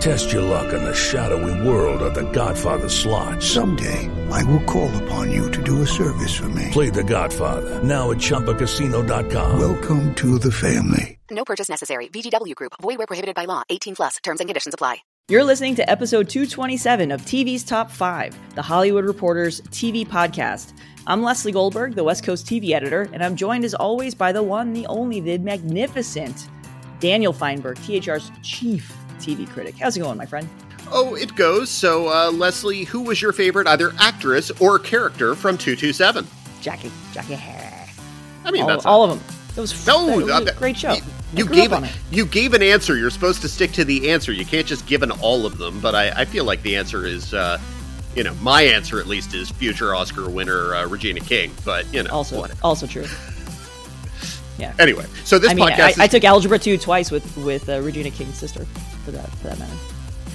Test your luck in the shadowy world of The Godfather slot. Someday, I will call upon you to do a service for me. Play The Godfather now at ChumbaCasino.com. Welcome to the family. No purchase necessary. VGW Group. Void where prohibited by law. 18 plus. Terms and conditions apply. You're listening to episode 227 of TV's Top 5, the Hollywood Reporter's TV podcast. I'm Leslie Goldberg, the West Coast TV editor, and I'm joined as always by the one, the only, the magnificent Daniel Feinberg, THR's chief TV critic. How's it going, my friend? Oh, it goes. So, uh, Leslie, who was your favorite either actress or character from 227? Jackie. Jackie Harry. I mean, all, that's all of them. It was, No, it was a great show. You, you gave you gave an answer. You're supposed to stick to the answer. You can't just give an all of them. But I, I feel like the answer is, uh, you know, my answer at least is future Oscar winner uh, Regina King. But you know, Also, whatever. also true. Yeah. Anyway, so this I mean, podcast I, is, I took algebra two twice with with uh, Regina King's sister, for that for that matter.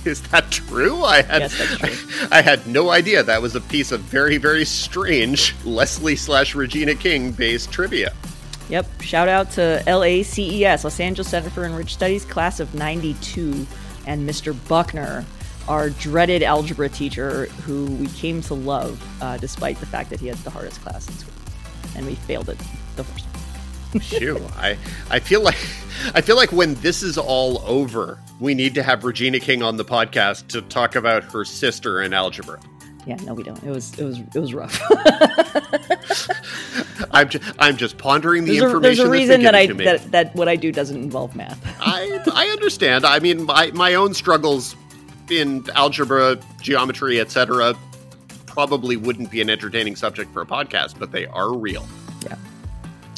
is that true? I had Yes, that's true. I, had no idea that was a piece of very very strange Leslie slash Regina King based trivia. Yep. Shout out to LACES, Los Angeles Center for Enriched Studies, class of 92, and Mr. Buckner, our dreaded algebra teacher who we came to love uh, despite the fact that he had the hardest class in school. And we failed it the first one. Phew, I I feel like I feel like when this is all over, we need to have Regina King on the podcast to talk about her sister in algebra. Yeah, no, we don't. It was it was it was rough. I'm just, I'm just pondering the there's, a, information. there's a that's reason that I given to me. that, that what I do doesn't involve math. I I understand. I mean, my my own struggles in algebra, geometry, etc. Probably wouldn't be an entertaining subject for a podcast, but they are real.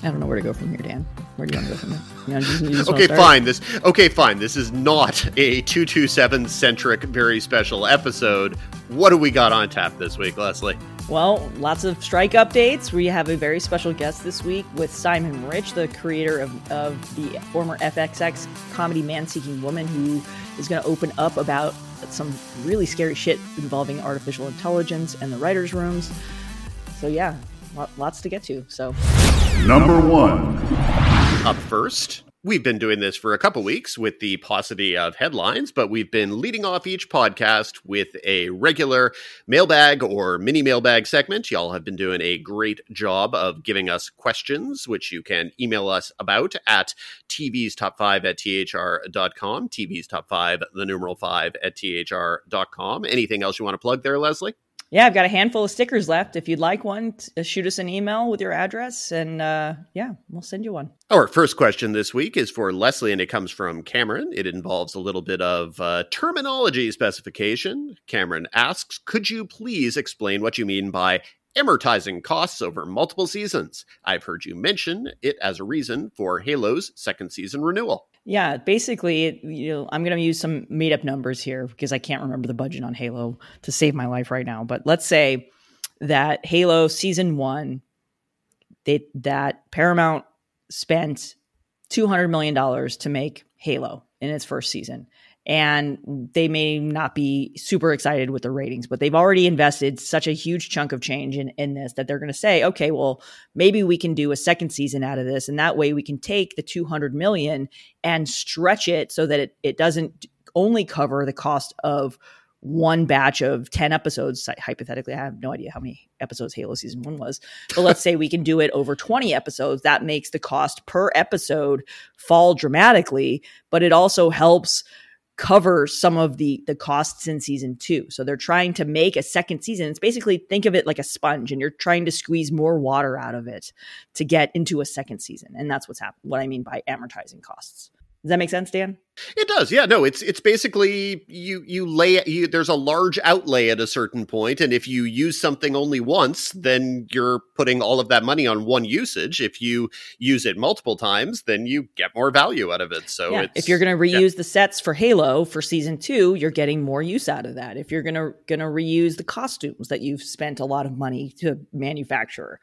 I don't know where to go from here, Dan. Where do you want to go from here? You just- you Okay, fine. This okay, fine. This is not a two two seven centric, very special episode. What do we got on tap this week, Leslie? Well, lots of strike updates. We have a very special guest this week with Simon Rich, the creator of, of the former FXX comedy Man Seeking Woman, who is going to open up about some really scary shit involving artificial intelligence and the writers' rooms. So, yeah, lots to get to. So, Number one. Up first, we've been doing this for a couple weeks with the paucity of headlines, but we've been leading off each podcast with a regular mailbag or mini mailbag segment. Y'all have been doing a great job of giving us questions, which you can email us about at TV's top five at thr.com. TV's top five, the numeral five at thr.com. Anything else you want to plug there, Leslie? Yeah, I've got a handful of stickers left. If you'd like one, t- uh, shoot us an email with your address, and uh, yeah, we'll send you one. Our first question this week is for Leslie, and it comes from Cameron. It involves a little bit of uh, terminology specification. Cameron asks Could you please explain what you mean by amortizing costs over multiple seasons? I've heard you mention it as a reason for Halo's second season renewal. Yeah, basically, you know, I'm going to use some made up numbers here because I can't remember the budget on Halo to save my life right now. But let's say that Halo season one, they, that Paramount spent $200 million to make Halo in its first season. And they may not be super excited with the ratings, but they've already invested such a huge chunk of change in, in this that they're going to say, okay, well, maybe we can do a second season out of this. And that way we can take the 200 million and stretch it so that it, it doesn't only cover the cost of one batch of 10 episodes hypothetically i have no idea how many episodes halo season one was but let's say we can do it over 20 episodes that makes the cost per episode fall dramatically but it also helps cover some of the the costs in season two. So they're trying to make a second season. It's basically think of it like a sponge, and you're trying to squeeze more water out of it to get into a second season. And that's what's happened. What I mean by amortizing costs. Does that make sense, Dan? It does. Yeah, no, it's it's basically you you lay you there's a large outlay at a certain point and if you use something only once, then you're putting all of that money on one usage. If you use it multiple times, then you get more value out of it. So yeah. it's, if you're going to reuse yeah. the sets for Halo for season 2, you're getting more use out of that. If you're going to going to reuse the costumes that you've spent a lot of money to manufacture,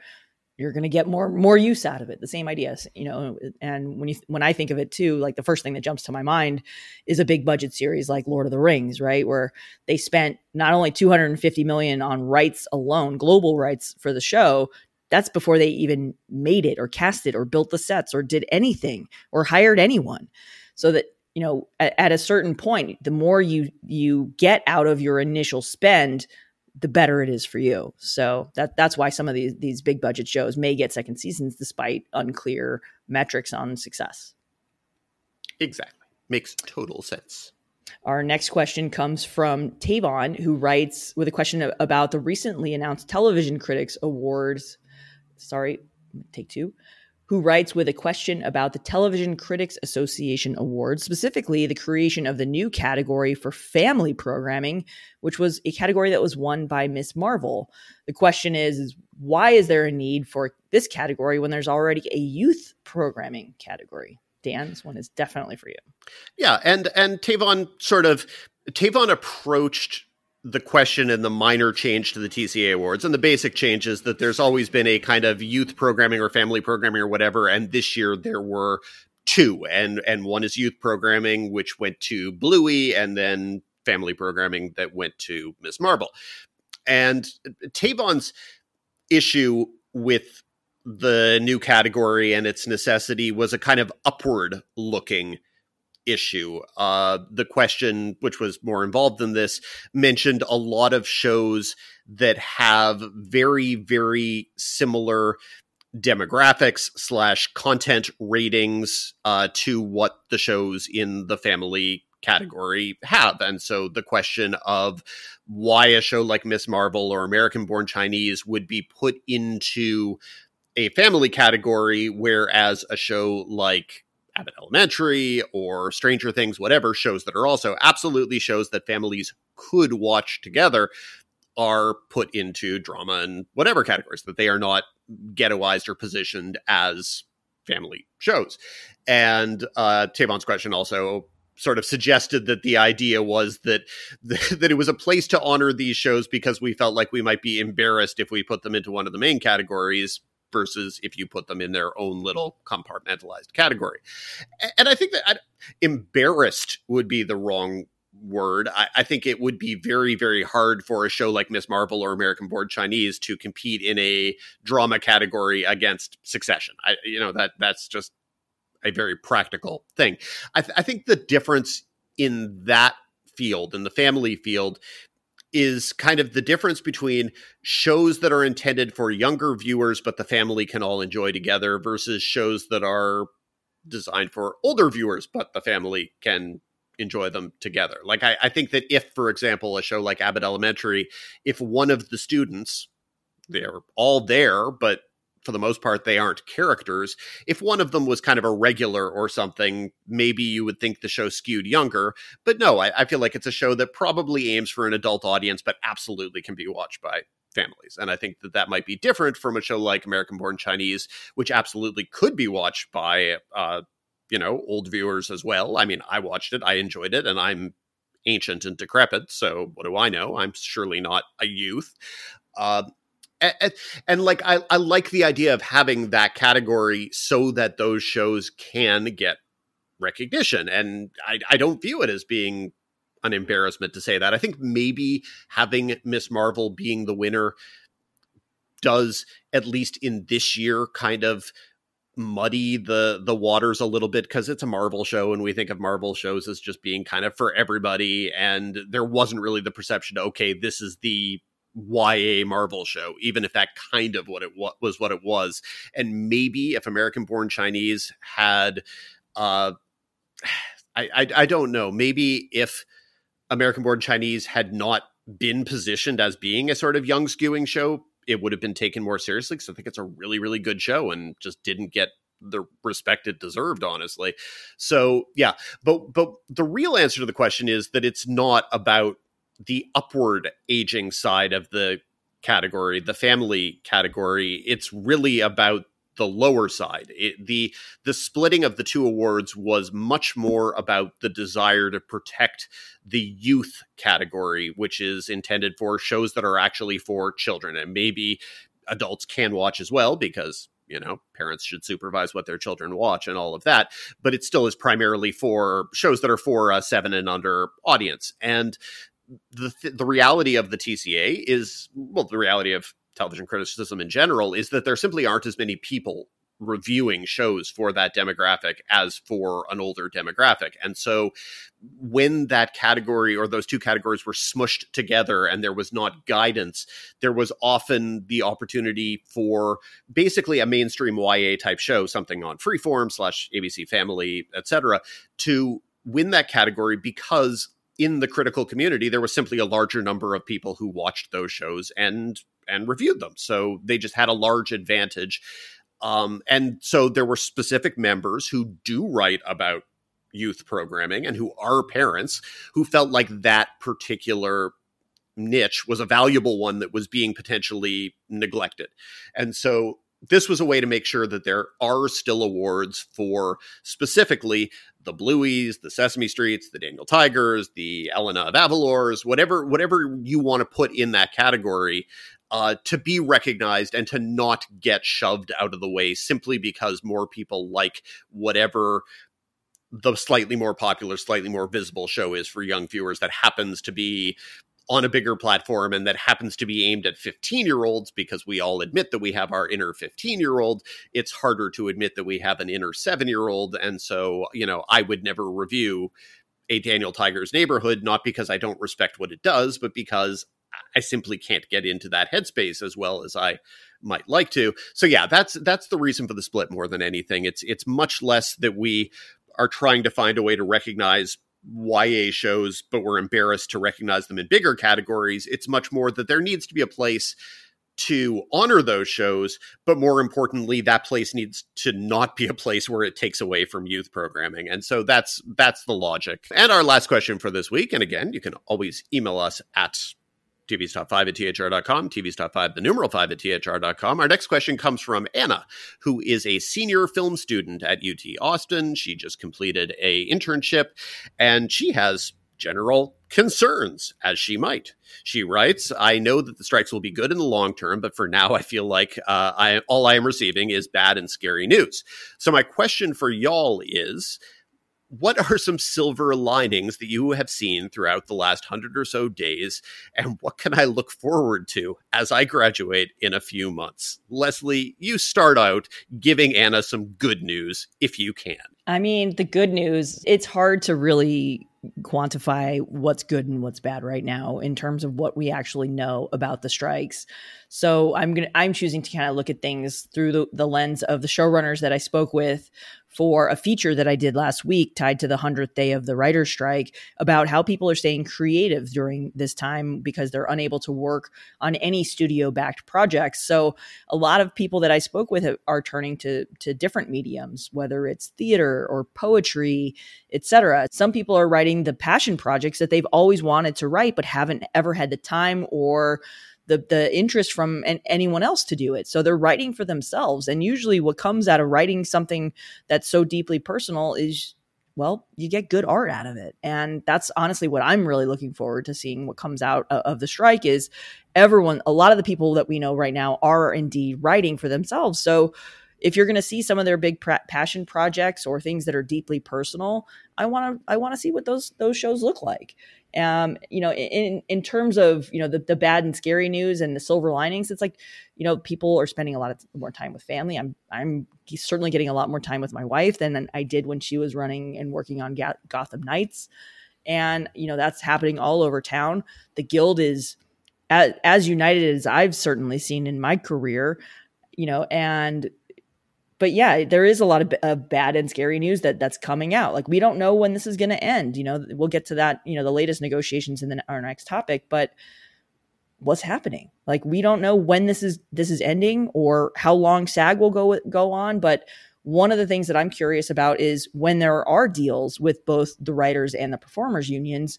you're going to get more more use out of it the same ideas you know and when you when i think of it too like the first thing that jumps to my mind is a big budget series like lord of the rings right? Where they spent not only 250 million on rights alone global rights for the show that's before they even made it or cast it or built the sets or did anything or hired anyone. So that you know at, at a certain point the more you you get out of your initial spend the better it is for you. So that that's why some of these these big budget shows may get second seasons despite unclear metrics on success. Exactly. Makes total sense. Our next question comes from Tavon, who writes with a question about the recently announced Television Critics Awards. Sorry, take two who writes with a question about the Television Critics Association Awards, specifically the creation of the new category for family programming, which was a category that was won by Miss Marvel. The question is, is why is there a need for this category when there's already a youth programming category? Dan, this one is definitely for you. Yeah, and and Tavon sort of Tavon approached the question and the minor change to the TCA awards. And the basic change is that there's always been a kind of youth programming or family programming or whatever. And this year there were two, and and one is youth programming, which went to Bluey, and then family programming that went to Miss Marvel. And uh, Tavon's issue with the new category and its necessity was a kind of upward looking issue. Uh, the question, which was more involved than this, mentioned a lot of shows that have very, very similar demographics slash content ratings uh, to what the shows in the family category have. And so the question of why a show like Miss Marvel or American Born Chinese would be put into a family category, whereas a show like Abbott Elementary or Stranger Things, whatever shows that are also absolutely shows that families could watch together are put into drama and whatever categories that they are not ghettoized or positioned as family shows. And uh, Tavon's question also sort of suggested that the idea was that that it was a place to honor these shows because we felt like we might be embarrassed if we put them into one of the main categories versus if you put them in their own little compartmentalized category. And I think that I, embarrassed would be the wrong word. I, I, think it would be very, very hard for a show like Miss Marvel or American Born Chinese to compete in a drama category against Succession. I, you know that that's just a very practical thing. I, th- I think the difference in that field, in the family field, is kind of the difference between shows that are intended for younger viewers but the family can all enjoy together versus shows that are designed for older viewers but the family can enjoy them together. Like I, I think that if, for example, a show like Abbott Elementary, if one of the students, they're all there, but for the most part, they aren't characters. If one of them was kind of a regular or something, maybe you would think the show skewed younger. But no, I, I feel like it's a show that probably aims for an adult audience, but absolutely can be watched by families. And I think that that might be different from a show like American Born Chinese, which absolutely could be watched by, uh, you know, old viewers as well. I mean, I watched it, I enjoyed it, and I'm ancient and decrepit. So what do I know? I'm surely not a youth. Uh, and, and, like I, I like the idea of having that category so that those shows can get recognition and I, I don't view it as being an embarrassment to say that. I think maybe having miss marvel being the winner does at least in this year kind of muddy the the waters a little bit because it's a marvel show and we think of marvel shows as just being kind of for everybody and there wasn't really the perception okay this is the YA Marvel show, even if that kind of what it wa- was what it was. And maybe if American Born Chinese had, uh, I, I, I don't know. Maybe if American Born Chinese had not been positioned as being a sort of young skewing show, it would have been taken more seriously because I think it's a really, really good show and just didn't get the respect it deserved, honestly. So yeah, but but the real answer to the question is that it's not about the upward aging side of the category, the family category. It's really about the lower side. It, the the splitting of the two awards was much more about the desire to protect the youth category, which is intended for shows that are actually for children and maybe adults can watch as well because you know parents should supervise what their children watch and all of that but it still is primarily for shows that are for a seven and under audience and the th- the reality of the TCA is well the reality of television criticism in general is that there simply aren't as many people reviewing shows for that demographic as for an older demographic. And so when that category or those two categories were smushed together and there was not guidance, there was often the opportunity for basically a mainstream YA type show, something on Freeform slash ABC Family, etc., to win that category because in the critical community there was simply a larger number of people who watched those shows and and reviewed them. So they just had a large advantage. Um, and so there were specific members who do write about youth programming and who are parents who felt like that particular niche was a valuable one that was being potentially neglected. And so this was a way to make sure that there are still awards for specifically the Blueys, the Sesame Streets, the Daniel Tigers, the Elena of Avalors, whatever whatever you want to put in that category, uh, to be recognized and to not get shoved out of the way simply because more people like whatever the slightly more popular, slightly more visible show is for young viewers that happens to be on a bigger platform and that happens to be aimed at 15 year olds because we all admit that we have our inner 15 year old. It's harder to admit that we have an inner seven year old. And so, you know, I would never review a Daniel Tiger's neighborhood, not because I don't respect what it does, but because I simply can't get into that headspace as well as I might like to. So yeah, that's that's the reason for the split more than anything. It's it's much less that we are trying to find a way to recognize YA shows, but we're embarrassed to recognize them in bigger categories. It's much more that there needs to be a place to honor those shows, but more importantly, that place needs to not be a place where it takes away from youth programming. And so that's that's the logic. And our last question for this week, and again, you can always email us at TV's Top 5 at THR.com, TV's Top 5, the numeral 5 at THR.com. Our next question comes from Anna, who is a senior film student at UT Austin. She just completed a internship and she has general concerns, as she might. She writes, I know that the strikes will be good in the long term, but for now, I feel like uh, I, all I am receiving is bad and scary news. So, my question for y'all is what are some silver linings that you have seen throughout the last hundred or so days? And what can I look forward to as I graduate in a few months? Leslie, you start out giving Anna some good news if you can. I mean, the good news, it's hard to really quantify what's good and what's bad right now in terms of what we actually know about the strikes. So I'm going to I'm choosing to kind of look at things through the, the lens of the showrunners that I spoke with for a feature that I did last week tied to the 100th day of the writer's strike about how people are staying creative during this time because they're unable to work on any studio backed projects. So a lot of people that I spoke with are turning to to different mediums, whether it's theater or poetry, etc. Some people are writing the passion projects that they've always wanted to write but haven't ever had the time or the the interest from an, anyone else to do it. So they're writing for themselves. And usually, what comes out of writing something that's so deeply personal is well, you get good art out of it. And that's honestly what I'm really looking forward to seeing what comes out of the strike is everyone, a lot of the people that we know right now are indeed writing for themselves. So if you're going to see some of their big passion projects or things that are deeply personal, I want to I want to see what those those shows look like. Um, you know, in in terms of you know the, the bad and scary news and the silver linings, it's like you know people are spending a lot of more time with family. I'm I'm certainly getting a lot more time with my wife than I did when she was running and working on Gotham Knights, and you know that's happening all over town. The guild is as, as united as I've certainly seen in my career, you know, and but yeah, there is a lot of, of bad and scary news that that's coming out. Like we don't know when this is going to end. You know, we'll get to that. You know, the latest negotiations in the, our next topic, but what's happening? Like we don't know when this is this is ending or how long SAG will go go on. But one of the things that I'm curious about is when there are deals with both the writers and the performers unions,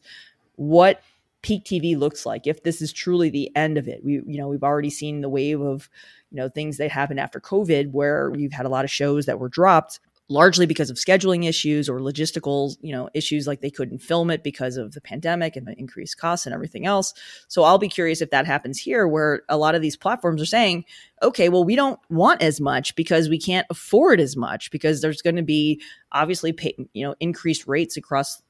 what peak TV looks like. If this is truly the end of it, we you know we've already seen the wave of you know things that happened after covid where you've had a lot of shows that were dropped largely because of scheduling issues or logistical you know issues like they couldn't film it because of the pandemic and the increased costs and everything else so i'll be curious if that happens here where a lot of these platforms are saying okay well we don't want as much because we can't afford as much because there's going to be obviously pay, you know increased rates across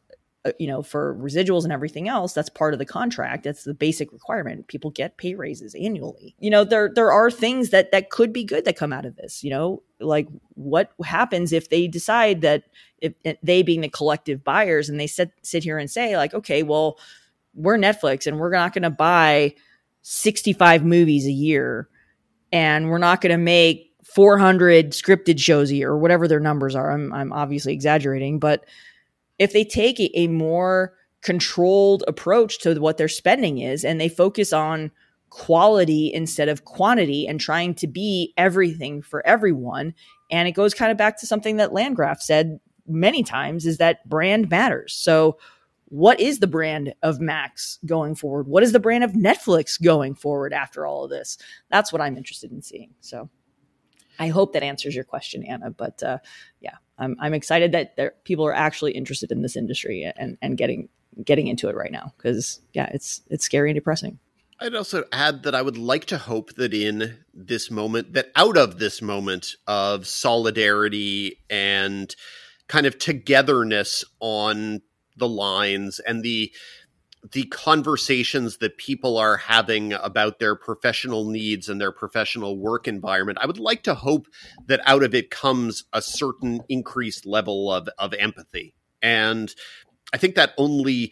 Uh, you know, for residuals and everything else, that's part of the contract. That's the basic requirement. People get pay raises annually. You know, there there are things that that could be good that come out of this. You know, like what happens if they decide that if, if they being the collective buyers and they sit sit here and say like, okay, well, we're Netflix and we're not going to buy sixty five movies a year, and we're not going to make 400 scripted shows a year or whatever their numbers are. I'm I'm obviously exaggerating, but if they take a, more controlled approach to what their spending is and they focus on quality instead of quantity and trying to be everything for everyone. And it goes kind of back to something that Landgraf said many times is that brand matters. So, what is the brand of Max going forward? What is the brand of Netflix going forward after all of this? That's what I'm interested in seeing. So, I hope that answers your question, Anna. But uh, yeah, I'm, I'm excited that there, people are actually interested in this industry and, and getting getting into it right now because yeah, it's it's scary and depressing. I'd also add that I would like to hope that in this moment, that out of this moment of solidarity and kind of togetherness on the lines and the the conversations that people are having about their professional needs and their professional work environment, I would like to hope that out of it comes a certain increased level of, of empathy. And I think that only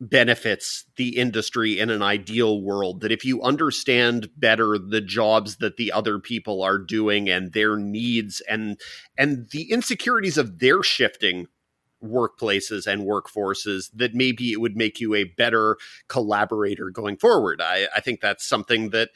benefits the industry in an ideal world that if you understand better the jobs that the other people are doing and their needs and and the insecurities of their shifting workplaces and workforces that maybe it would make you a better collaborator going forward. I, I think that's something that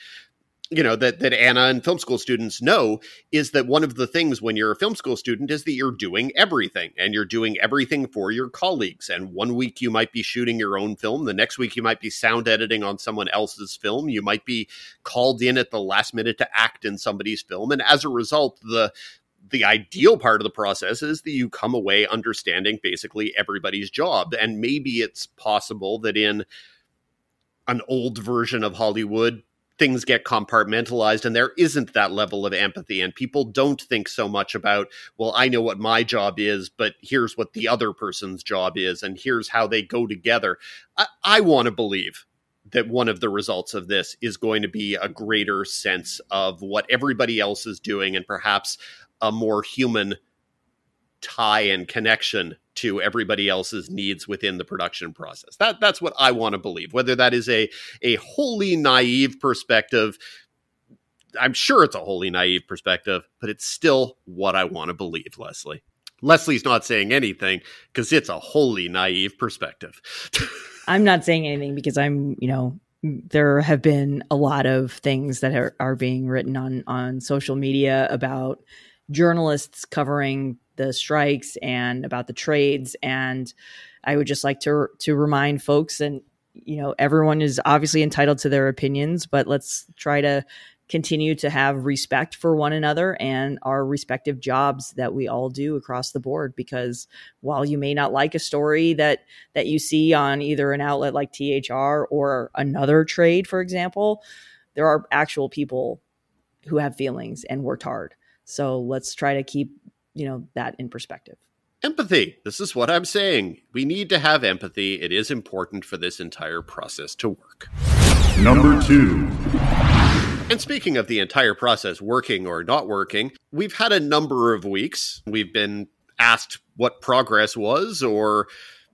you know that that Anna and film school students know is that one of the things when you're a film school student is that you're doing everything and you're doing everything for your colleagues and one week you might be shooting your own film the next week you might be sound editing on someone else's film you might be called in at the last minute to act in somebody's film and as a result the the ideal part of the process is that you come away understanding basically everybody's job. And maybe it's possible that in an old version of Hollywood, things get compartmentalized and there isn't that level of empathy and people don't think so much about well i know what my job is but here's what the other person's job is and here's how they go together i, I want to believe that one of the results of this is going to be a greater sense of what everybody else is doing and perhaps a more human tie and connection to everybody else's needs within the production process. That that's what I want to believe. Whether that is a a wholly naive perspective, I'm sure it's a wholly naive perspective, but it's still what I want to believe, Leslie. Leslie's not saying anything because it's a wholly naive perspective. I'm not saying anything because I'm, you know, there have been a lot of things that are, are being written on on social media about journalists covering the strikes and about the trades. And i would just like to to remind folks and you know everyone is obviously entitled to their opinions but let's try to continue to have respect for one another and our respective jobs that we all do across the board. Because while you may not like a story that that you see on either an outlet like THR or another trade for example there are actual people who have feelings and worked hard so let's try to keep, you know, that in perspective. Empathy. This is what I'm saying. We need to have empathy. It is important for this entire process to work. Number two. And speaking of the entire process working or not working, we've had a number of weeks. We've been asked what progress was or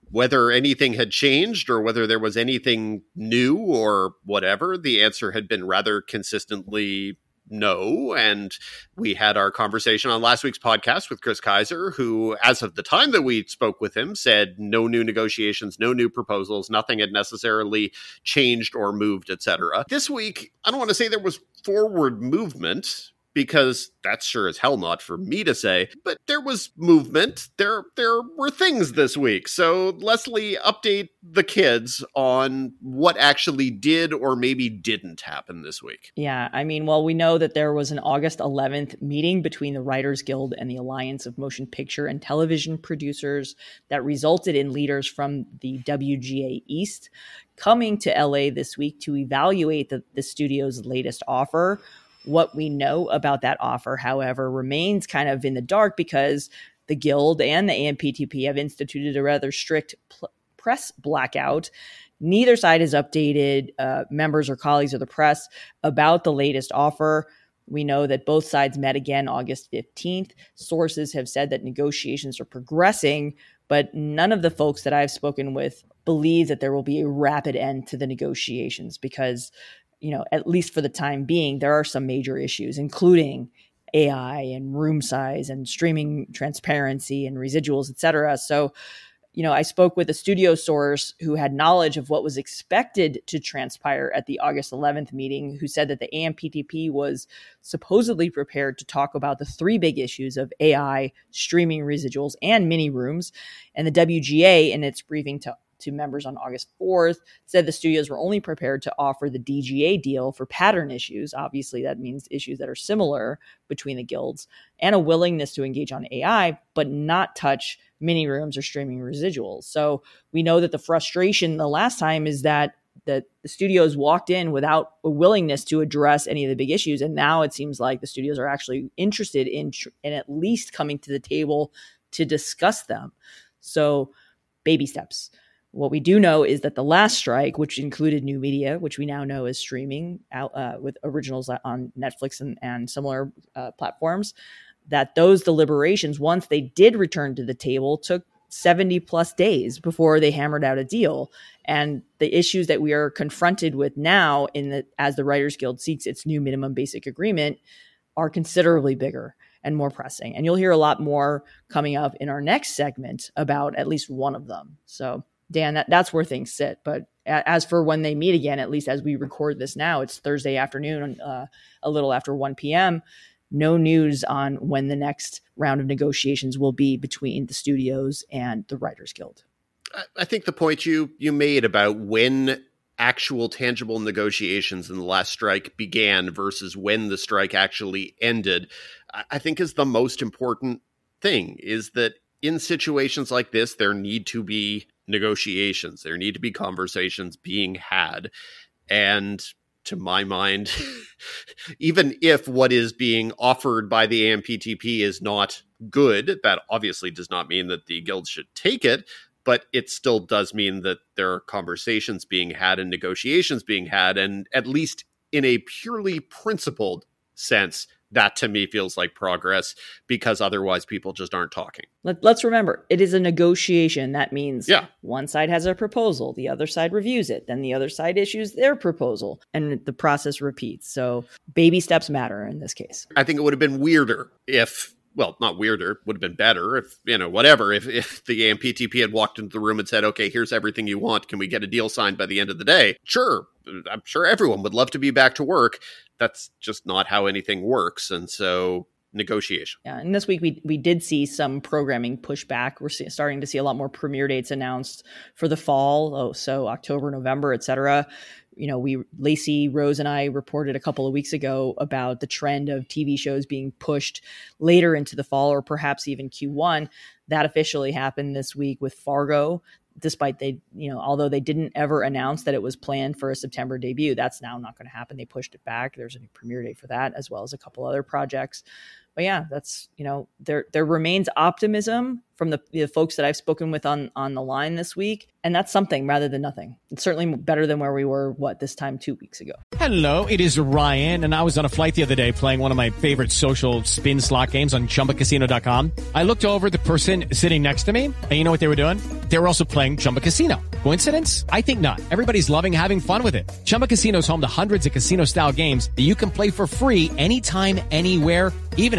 whether anything had changed or whether there was anything new or whatever. The answer had been rather consistently no. And we had our conversation on last week's podcast with Chris Keyser, who, as of the time that we spoke with him, said no new negotiations, no new proposals, nothing had necessarily changed or moved, etc. This week, I don't want to say there was forward movement because that's sure as hell not for me to say. But there was movement. There there were things this week. So Leslie, update the kids on what actually did or maybe didn't happen this week. Yeah, I mean, well, we know that there was an August 11th meeting between the Writers Guild and the Alliance of Motion Picture and Television Producers that resulted in leaders from the WGA East coming to LA this week to evaluate the, the studio's latest offer what we know about that offer, however, remains kind of in the dark because the Guild and the AMPTP have instituted a rather strict pl- press blackout. Neither side has updated uh, members or colleagues of the press about the latest offer. We know that both sides met again August 15th. Sources have said that negotiations are progressing, but none of the folks that I've spoken with believe that there will be a rapid end to the negotiations because you know, at least for the time being, there are some major issues, including AI and room size and streaming transparency and residuals, et cetera. So, you know, I spoke with a studio source who had knowledge of what was expected to transpire at the August 11th meeting, who said that the AMPTP was supposedly prepared to talk about the three big issues of AI, streaming residuals, and mini rooms. And the WGA, in its briefing to to members on August 4th, said the studios were only prepared to offer the DGA deal for pattern issues. Obviously, that means issues that are similar between the guilds, and a willingness to engage on AI, but not touch mini rooms or streaming residuals. So we know that the frustration the last time is that that the studios walked in without a willingness to address any of the big issues and now it seems like the studios are actually interested in in at least coming to the table to discuss them so baby steps what we do know is that the last strike, which included new media, which we now know is streaming out uh, with originals on Netflix and, and similar uh, platforms, that those deliberations, once they did return to the table, took 70 plus days before they hammered out a deal. And the issues that we are confronted with now in the as the Writers Guild seeks its new minimum basic agreement are considerably bigger and more pressing. And you'll hear a lot more coming up in our next segment about at least one of them. So Dan, that, that's where things sit. But as for when they meet again, at least as we record this now, it's Thursday afternoon, uh, a little after 1 p.m. No news on when the next round of negotiations will be between the studios and the Writers Guild. I think the point you you made about when actual tangible negotiations in the last strike began versus when the strike actually ended, I think is the most important thing. Is that in situations like this, there need to be negotiations. There need to be conversations being had. And to my mind, even if what is being offered by the AMPTP is not good, that obviously does not mean that the guild should take it, but it still does mean that there are conversations being had and negotiations being had, and at least in a purely principled sense, that to me feels like progress because otherwise people just aren't talking. Let, us remember, it is a negotiation. That means yeah. one side has a proposal, the other side reviews it, then the other side issues their proposal, and the process repeats. So baby steps matter in this case. I think it would have been weirder if well, not weirder, would have been better if, you know, whatever, if, if the AMPTP had walked into the room and said, okay, here's everything you want. Can we get a deal signed by the end of the day? Sure. I'm sure everyone would love to be back to work that's just not how anything works. And so negotiation. Yeah, and this week we we did see some programming pushback. We're see, starting to see a lot more premiere dates announced for the fall. Oh, so October, November, etc. You know, we Lacey Rose and I reported a couple of weeks ago about the trend of TV shows being pushed later into the fall or perhaps even Q1. That officially happened this week with Fargo despite they you know although they didn't ever announce that it was planned for a september debut that's now not going to happen. They pushed it back. There's a premiere date for that as well as a couple other projects but yeah that's you know there there remains optimism from the, the folks that i've spoken with on on the line this week and that's something rather than nothing it's certainly better than where we were what this time two weeks ago hello it is ryan and i was on a flight the other day playing one of my favorite social spin slot games on chumbacasino.com i looked over the person sitting next to me and you know what they were doing they were also playing chumba casino Coincidence? I think not. Everybody's loving having fun with it. Chumba Casino is home to hundreds of casino style games that you can play for free anytime, anywhere, even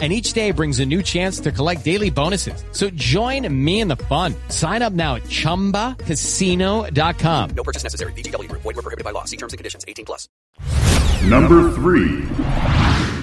and each day brings a new chance to collect daily bonuses. So join me in the fun. Sign up now at ChumbaCasino.com. No purchase necessary. VGW Group. Void were prohibited by law. See terms and conditions. 18 plus. Number three.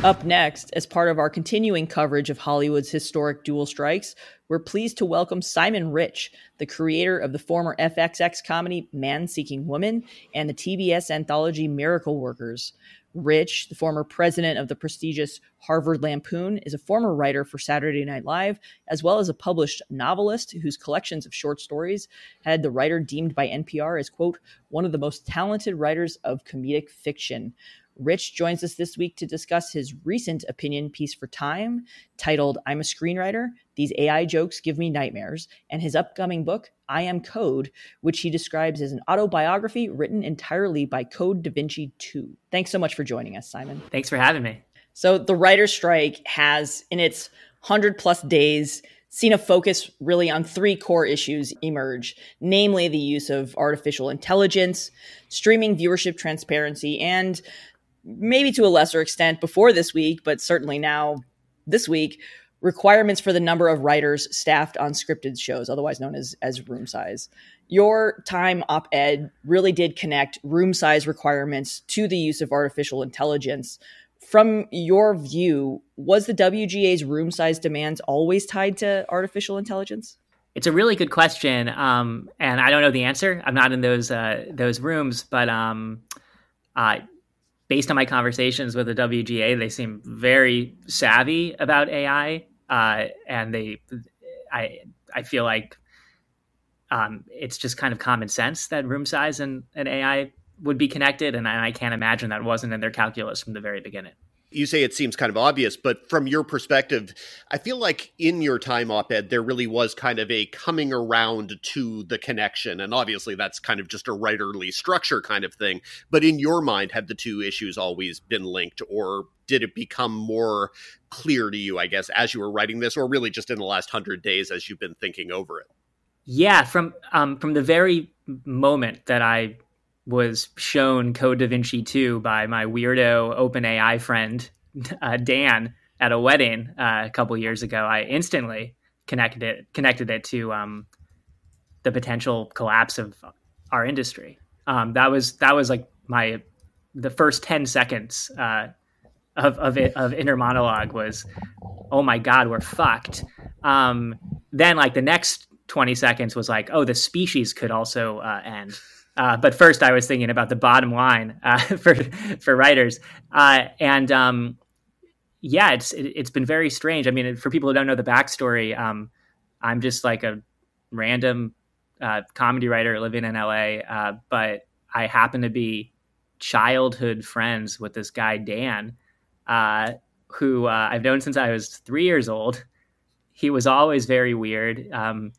Up next, as part of our continuing coverage of Hollywood's historic dual strikes, we're pleased to welcome Simon Rich, the creator of the former FXX comedy Man Seeking Woman and the TBS anthology Miracle Workers. Rich, the former president of the prestigious Harvard Lampoon, is a former writer for Saturday Night Live, as well as a published novelist whose collections of short stories had the writer deemed by NPR as, quote, one of the most talented writers of comedic fiction. Rich joins us this week to discuss his recent opinion piece for Time titled I'm a Screenwriter These AI Jokes Give Me Nightmares, and his upcoming book, I Am Code, which he describes as an autobiography written entirely by Code Da Vinci 2. Thanks so much for joining us, Simon. Thanks for having me. So, the writer's strike has, in its 100 plus days, seen a focus really on three core issues emerge, namely the use of artificial intelligence, streaming viewership transparency, and maybe to a lesser extent before this week, but certainly now this week, requirements for the number of writers staffed on scripted shows, otherwise known as, as room size. Your time op ed really did connect room size requirements to the use of artificial intelligence. From your view, was the WGA's room size demands always tied to artificial intelligence? It's a really good question, um, and I don't know the answer. I'm not in those uh, those rooms, but um, uh, based on my conversations with the WGA, they seem very savvy about AI, uh, and they, I, I feel like um, it's just kind of common sense that room size and, and AI would be connected, and I, I can't imagine that wasn't in their calculus from the very beginning you say it seems kind of obvious, but from your perspective, I feel like in your time op ed, there really was kind of a coming around to the connection. And obviously, that's kind of just a writerly structure kind of thing. But in your mind, had the two issues always been linked, or did it become more clear to you, I guess, as you were writing this, or really just in the last hundred days as you've been thinking over it? Yeah, from um, from the very moment that I was shown Code Da Vinci 2 by my weirdo OpenAI friend uh, Dan at a wedding uh, a couple years ago, I instantly connected it connected it to um, the potential collapse of our industry. Um, that was that was like my the first ten seconds uh, of of it of inner monologue was, oh my god, we're fucked. Um, then like the next twenty seconds was like, oh, the species could also uh, end. Uh, but first, I was thinking about the bottom line uh, for for writers, uh, and um, yeah, it's it, has been very strange. I mean, for people who don't know the backstory, um, I'm just like a random uh, comedy writer living in LA, uh, but I happen to be childhood friends with this guy Dan, uh, who I've known since I was three years old. He was always very weird. Um,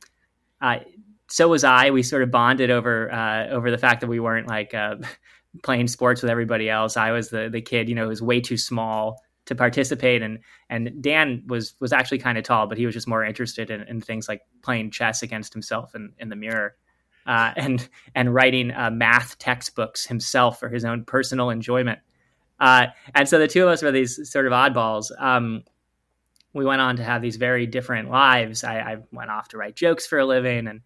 so was I. We sort of bonded over uh, over the fact that we weren't like uh, playing sports with everybody else. I was the the kid, you know, who was way too small to participate, and and Dan was was actually kind of tall, but he was just more interested in, in things like playing chess against himself in, in the mirror. Uh, and and writing uh, math textbooks himself for his own personal enjoyment. Uh, and so the two of us were these sort of oddballs. Um, we went on to have these very different lives. I, I, went off to write jokes for a living, and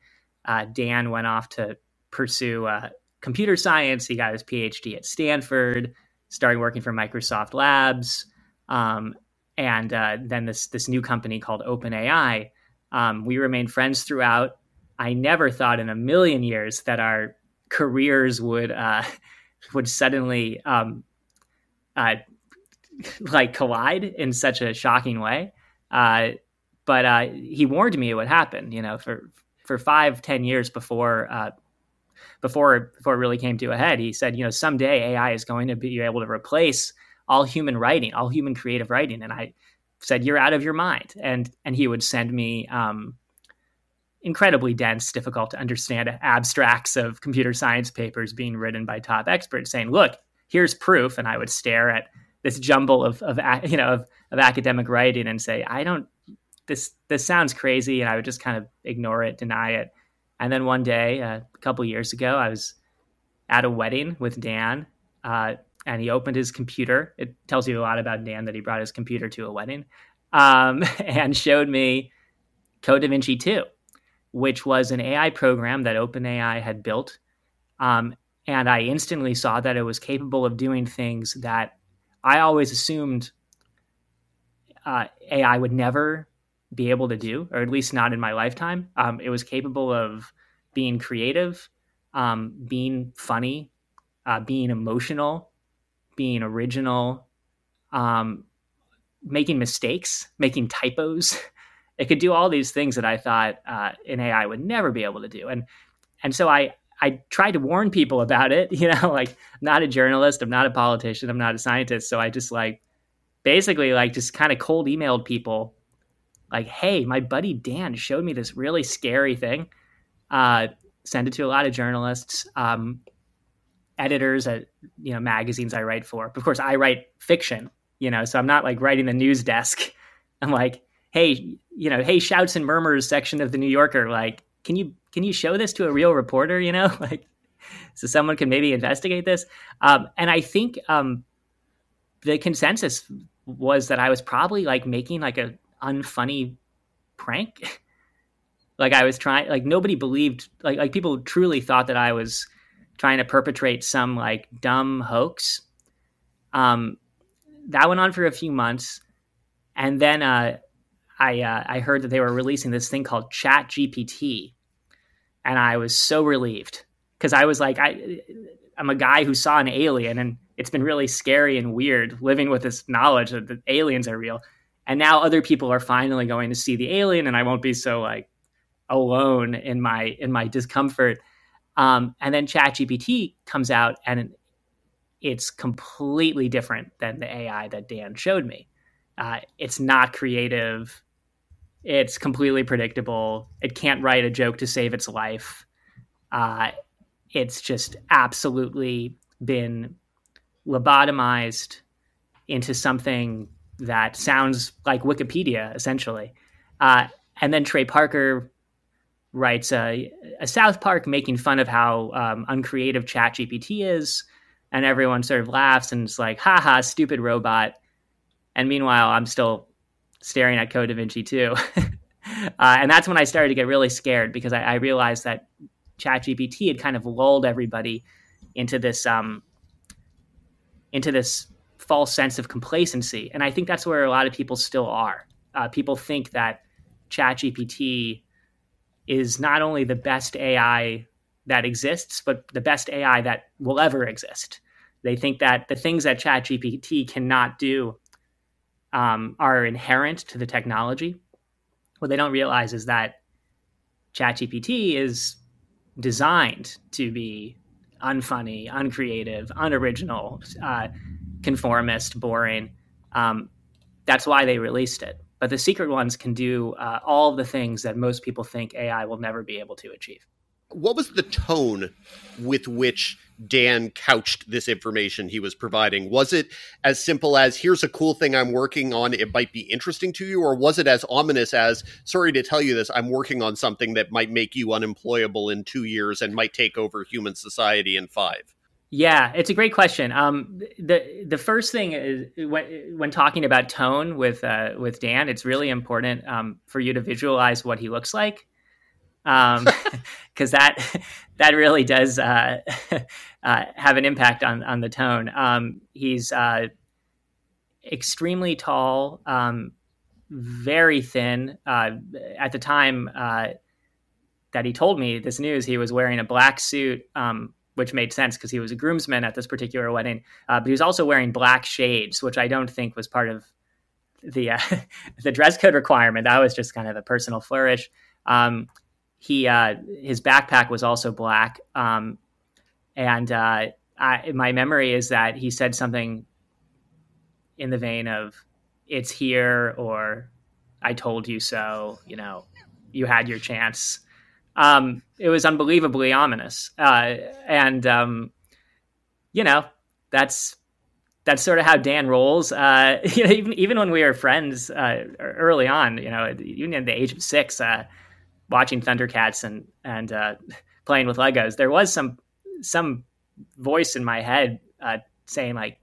uh, Dan went off to pursue uh, computer science. He got his PhD at Stanford, started working for Microsoft Labs, um, and uh, then this this new company called OpenAI. Um, we remained friends throughout. I never thought in a million years that our careers would uh, would suddenly um, uh, like collide in such a shocking way. Uh, but he warned me it would happen. You know, for for five, ten years before uh, before before it really came to a head. He said, you know, someday AI is going to be able to replace all human writing, all human creative writing. And I said, "You're out of your mind." And and he would send me um, incredibly dense, difficult to understand abstracts of computer science papers being written by top experts, saying, "Look, here's proof." And I would stare at this jumble of of you know of, of academic writing and say, "I don't. This this sounds crazy," and I would just kind of ignore it, deny it. And then one day, uh, a couple years ago, I was at a wedding with Dan, uh, and he opened his computer. It tells you a lot about Dan that he brought his computer to a wedding, um, and showed me Code DaVinci 2, which was an AI program that OpenAI had built. Um, and I instantly saw that it was capable of doing things that I always assumed uh, AI would never be able to do, or at least not in my lifetime. Um, it was capable of being creative, um, being funny, uh, being emotional, being original, um, making mistakes, making typos. It could do all these things that I thought uh, an AI would never be able to do, and and so I I tried to warn people about it. You know, like I'm not a journalist, I'm not a politician, I'm not a scientist, so I just like basically like just kind of cold emailed people like, hey, my buddy Dan showed me this really scary thing. Uh, send it to a lot of journalists, um, editors at you know magazines I write for. Of course, I write fiction, you know, so I'm not like writing the news desk. I'm like, hey, you know, hey, shouts and murmurs section of the New Yorker, like, can you can you show this to a real reporter? You know, like, so someone can maybe investigate this. Um, and I think um, the consensus was that I was probably like making like a unfunny prank. like I was trying like nobody believed like like people truly thought that I was trying to perpetrate some like dumb hoax. Um that went on for a few months and then uh I uh, I heard that they were releasing this thing called Chat GPT, and I was so relieved because I was like I I'm a guy who saw an alien and it's been really scary and weird living with this knowledge that the aliens are real and now other people are finally going to see the alien and i won't be so like alone in my in my discomfort. Um, and then ChatGPT comes out and it's completely different than the ai that dan showed me. Uh, it's not creative. It's completely predictable. It can't write a joke to save its life. Uh, it's just absolutely been lobotomized into something that sounds like Wikipedia, essentially. Uh, and then Trey Parker writes a, a, South Park making fun of how um, uncreative ChatGPT is, and everyone sort of laughs and is like, "Ha ha, stupid robot." And meanwhile, I'm still staring at Code DaVinci 2. uh, and that's when I started to get really scared because I, I realized that ChatGPT had kind of lulled everybody into this um, into this false sense of complacency. And I think that's where a lot of people still are. Uh, people think that ChatGPT is not only the best AI that exists, but the best AI that will ever exist. They think that the things that ChatGPT cannot do um, are inherent to the technology. What they don't realize is that ChatGPT is designed to be unfunny, uncreative, unoriginal. Uh, conformist, boring. Um, that's why they released it. But the secret ones can do uh, all the things that most people think AI will never be able to achieve. What was the tone with which Dan couched this information he was providing? Was it as simple as, here's a cool thing I'm working on, it might be interesting to you? Or was it as ominous as, sorry to tell you this, I'm working on something that might make you unemployable in two years and might take over human society in five? Yeah, it's a great question. Um, the the first thing is when when talking about tone with uh, with Dan, it's really important um, for you to visualize what he looks like, because um, that that really does uh, uh, have an impact on on the tone. Um, he's uh, extremely tall, um, very thin. Uh, at the time uh, that he told me this news, he was wearing a black suit. Which made sense because he was a groomsman at this particular wedding. Uh, but he was also wearing black shades, which I don't think was part of the uh, the dress code requirement. That was just kind of a personal flourish. Um, he uh, his backpack was also black, um, and uh, I, my memory is that he said something in the vein of "It's here" or "I told you so." You know, you had your chance. Um, it was unbelievably ominous, uh, and um, you know that's that's sort of how Dan rolls. Uh, you know, even even when we were friends uh, early on, you know, even at the age of six, uh, watching Thundercats and and uh, playing with Legos, there was some some voice in my head uh, saying like,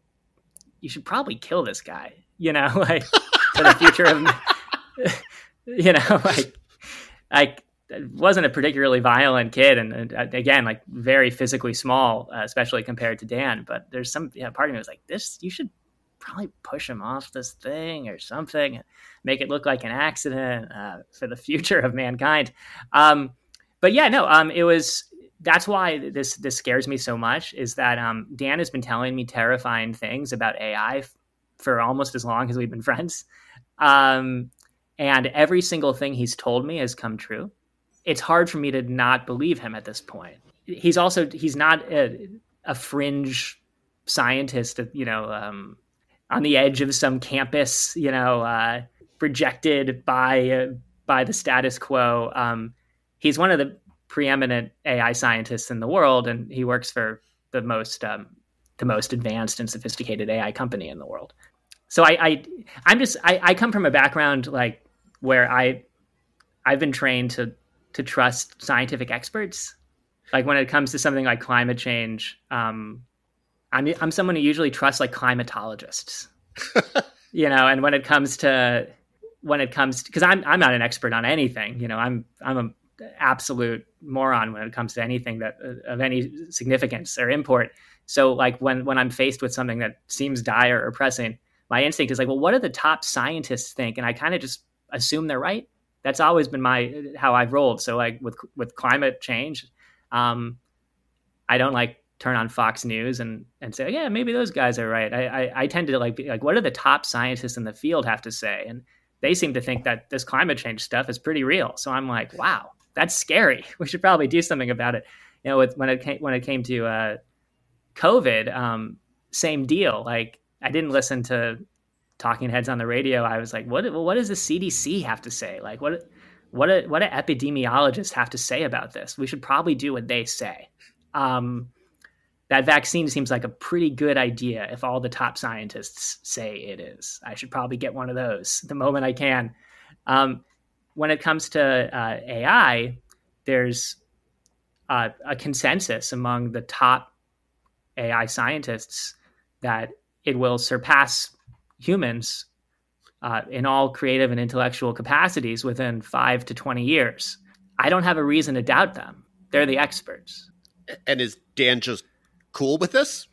"You should probably kill this guy," you know, like for the future of, you know, like like wasn't a particularly violent kid, and, and uh, again, like very physically small, uh, especially compared to Dan. But there's some know, part of me was like, "This, you should probably push him off this thing or something, make it look like an accident uh, for the future of mankind." Um, but yeah, no, um, it was. That's why this this scares me so much. Is that um, Dan has been telling me terrifying things about AI f- for almost as long as we've been friends. Um, and every single thing he's told me has come true it's hard for me to not believe him at this point. He's also he's not a, a fringe scientist, you know, um, on the edge of some campus, you know, uh, rejected by uh, by the status quo. Um, he's one of the preeminent AI scientists in the world, and he works for the most um, the most advanced and sophisticated AI company in the world. So I, I I'm just I, I come from a background like where I I've been trained to to trust scientific experts. Like when it comes to something like climate change, um, I'm I'm someone who usually trusts like climatologists. you know, and when it comes to when it comes because I'm I'm not an expert on anything. You know, I'm I'm an absolute moron when it comes to anything that of any significance or import. So like when when I'm faced with something that seems dire or pressing, my instinct is like, well, what do the top scientists think? And I kind of just assume they're right that's always been my how I've rolled. So like with with climate change, um, I don't like turn on Fox News and and say, yeah, maybe those guys are right. I I, I tend to like be like, what do the top scientists in the field have to say? And they seem to think that this climate change stuff is pretty real. So I'm like, wow, that's scary. We should probably do something about it. You know, with when it came when it came to uh, COVID, um, same deal. Like I didn't listen to talking heads on the radio, I was like, what what does the CDC have to say? Like what what a, what do epidemiologists have to say about this? We should probably do what they say. Um, that vaccine seems like a pretty good idea if all the top scientists say it is. I should probably get one of those the moment I can. Um, when it comes to uh, AI, there's uh, a consensus among the top AI scientists that it will surpass humans uh, in all creative and intellectual capacities within five to 20 years. I don't have a reason to doubt them. They're the experts. And is Dan just cool with this?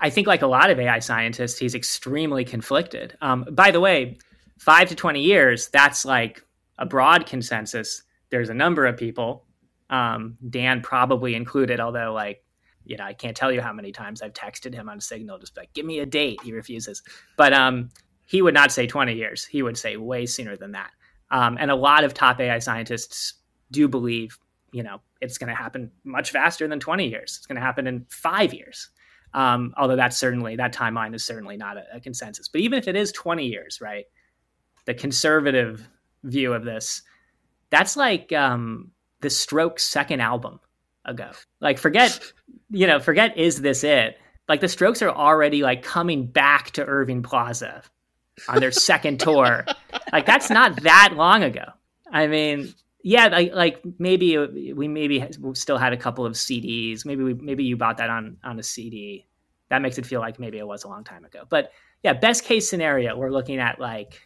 I think, like a lot of AI scientists, he's extremely conflicted. Um, by the way, five to 20 years, that's like a broad consensus. There's a number of people, um, Dan probably included, although, like, you know, I can't tell you how many times I've texted him on Signal, just like, give me a date. He refuses. But um, he would not say 20 years. He would say way sooner than that. Um, and a lot of top AI scientists do believe, you know, it's going to happen much faster than 20 years. It's going to happen in five years. Um, although that's certainly, that timeline is certainly not a, a consensus. But even if it is 20 years, right, the conservative view of this, that's like um, the Strokes' second album ago. Like forget, you know, forget is this it? Like the Strokes are already like coming back to Irving Plaza on their second tour. Like that's not that long ago. I mean, yeah, like, like maybe we maybe still had a couple of CDs. Maybe we maybe you bought that on on a CD. That makes it feel like maybe it was a long time ago. But yeah, best case scenario, we're looking at like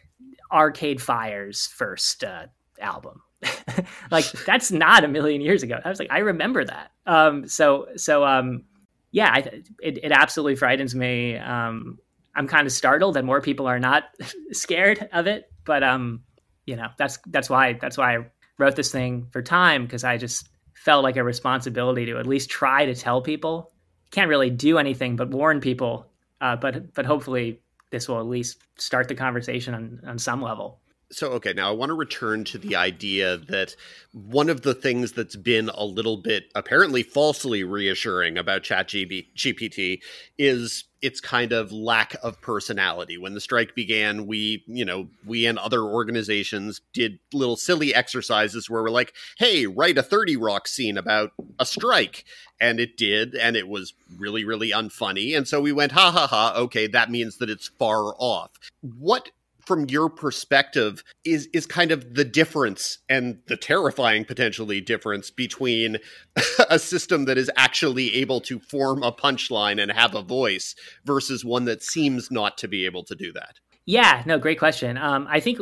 Arcade Fire's first uh, album like that's not a million years ago. I was like, I remember that. Um, so so um, yeah, I, it it absolutely frightens me. Um, I'm kind of startled that more people are not scared of it, but um, you know, that's that's why that's why I wrote this thing for time because I just felt like a responsibility to at least try to tell people. Can't really do anything but warn people, uh, but but hopefully this will at least start the conversation on on some level So, okay, now I want to return to the idea that one of the things that's been a little bit apparently falsely reassuring about ChatGPT is its kind of lack of personality. When the strike began, we, you know, we and other organizations did little silly exercises where we're like, hey, write a 30 Rock scene about a strike. And it did, and it was really, really unfunny. And so we went, ha ha ha, okay, that means that it's far off. What from your perspective is is kind of the difference and the terrifying potentially difference between a system that is actually able to form a punchline and have a voice versus one that seems not to be able to do that? Yeah no great question. Um, i think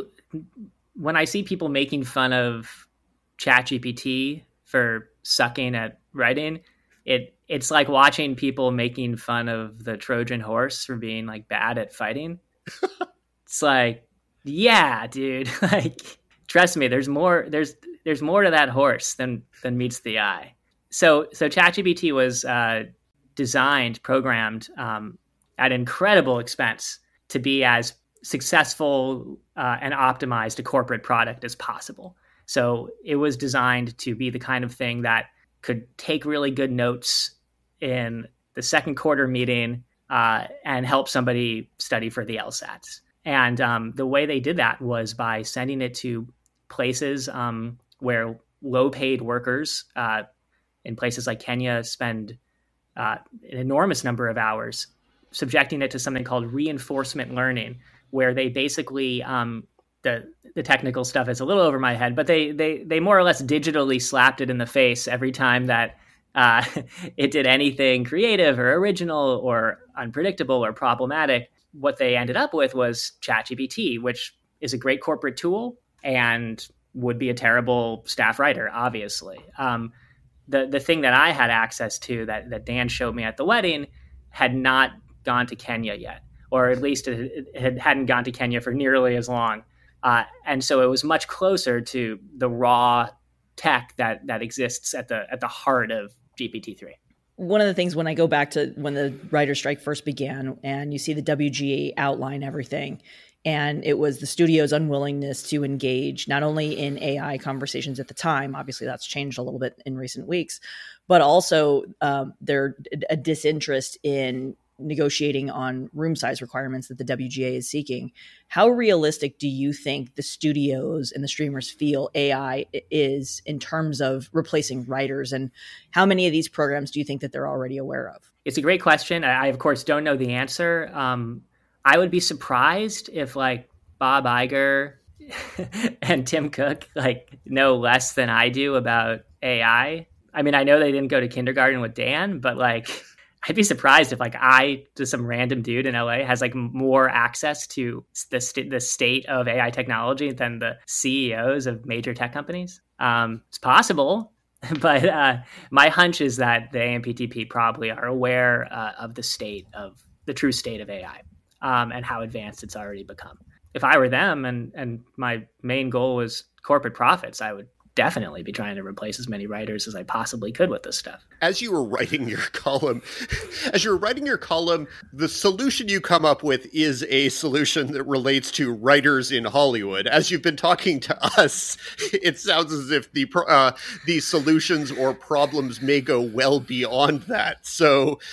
when i see people making fun of ChatGPT for sucking at writing it it's like watching people making fun of the trojan horse for being like bad at fighting it's like, yeah, dude. like, trust me, there's more. There's there's more to that horse than than meets the eye. So so ChatGPT was uh, designed, programmed um, at incredible expense to be as successful uh, and optimized a corporate product as possible. So it was designed to be the kind of thing that could take really good notes in the second quarter meeting uh, and help somebody study for the LSATs. And um, the way they did that was by sending it to places um, where low paid workers uh, in places like Kenya spend uh, an enormous number of hours subjecting it to something called reinforcement learning, where they basically um, the the technical stuff is a little over my head, but they they they more or less digitally slapped it in the face every time that uh, it did anything creative or original or unpredictable or problematic what they ended up with was ChatGPT, which is a great corporate tool and would be a terrible staff writer, obviously. Um, the the thing that I had access to that that Dan showed me at the wedding had not gone to Kenya yet, or at least it, it hadn't gone to Kenya for nearly as long, uh, and so it was much closer to the raw tech that that exists at the at the heart of GPT three one of the things when I go back to when the writer strike first began and you see the WGA outline everything, and it was the studio's unwillingness to engage not only in AI conversations at the time, obviously that's changed a little bit in recent weeks, but also um, their a disinterest in negotiating on room size requirements that the WGA is seeking. How realistic do you think the studios and the streamers feel AI is in terms of replacing writers? And how many of these programs do you think that they're already aware of? It's a great question. I, of course, don't know the answer. Um, I would be surprised if, like, Bob Iger and Tim Cook like know less than I do about AI. I mean, I know they didn't go to kindergarten with Dan, but like I'd be surprised if like I, just some random dude in LA, has like more access to the st- the state of AI technology than the CEOs of major tech companies. Um, it's possible, but uh, my hunch is that the AMPTP probably are aware uh, of the state of the true state of AI um, and how advanced it's already become. If I were them and and my main goal was corporate profits, I would definitely be trying to replace as many writers as I possibly could with this stuff. As you were writing your column, as you were writing your column, the solution you come up with is a solution that relates to writers in Hollywood. As you've been talking to us, it sounds as if the uh, the solutions or problems may go well beyond that. So.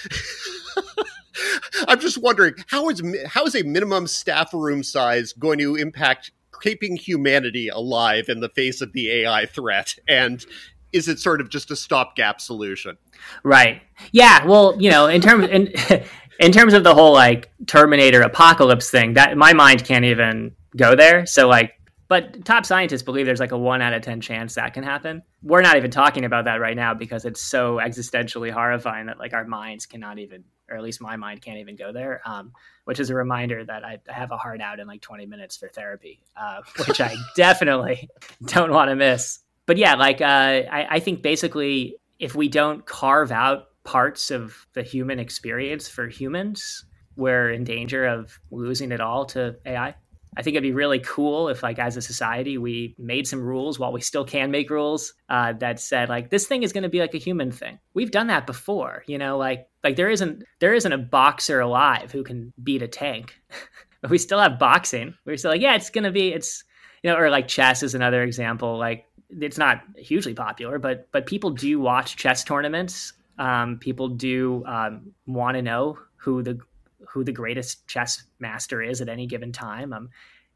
I'm just wondering how is how is a minimum staff room size going to impact keeping humanity alive in the face of the AI threat? And is it sort of just a stopgap solution? Right. Yeah. Well, you know, in terms in in terms of the whole like Terminator apocalypse thing, that my mind can't even go there. So like but top scientists believe there's like a one out of 10 chance that can happen. We're not even talking about that right now because it's so existentially horrifying that like our minds cannot even, or at least my mind can't even go there. Um, which is a reminder that I, have a hard out in like 20 minutes for therapy, uh, which I definitely don't want to miss. But yeah, like uh, I, I think basically if we don't carve out parts of the human experience for humans, we're in danger of losing it all to AI. I think it'd be really cool if, like, as a society, we made some rules while we still can make rules uh, that said, like, this thing is going to be like a human thing. We've done that before, you know, like, like there isn't there isn't a boxer alive who can beat a tank, we still have boxing. We're still like, yeah, it's going to be it's you know, or like chess is another example. Like it's not hugely popular, but but people do watch chess tournaments. Um, people do um, want to know who the who the greatest chess master is at any given time. Um,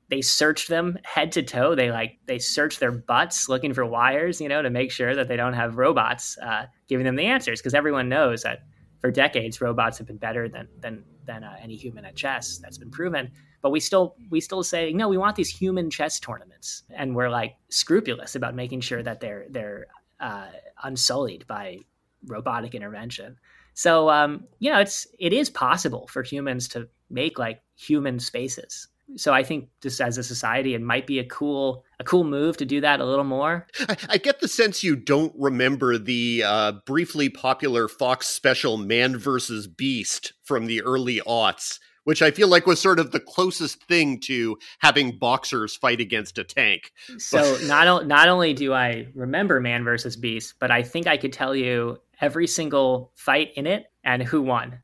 they search them head to toe. They like they search their butts looking for wires, you know, to make sure that they don't have robots uh, giving them the answers. Because everyone knows that for decades, robots have been better than than than uh, any human at chess. That's been proven. But we still we still say no. We want these human chess tournaments, and we're like scrupulous about making sure that they're they're uh, unsullied by robotic intervention. So um, you know, it's it is possible for humans to make like human spaces so I think just as a society, it might be a cool a cool move to do that a little more. I, I get the sense you don't remember the uh, briefly popular Fox special "Man versus Beast" from the early aughts, which I feel like was sort of the closest thing to having boxers fight against a tank. So not not only do I remember Man versus Beast, but I think I could tell you every single fight in it and who won.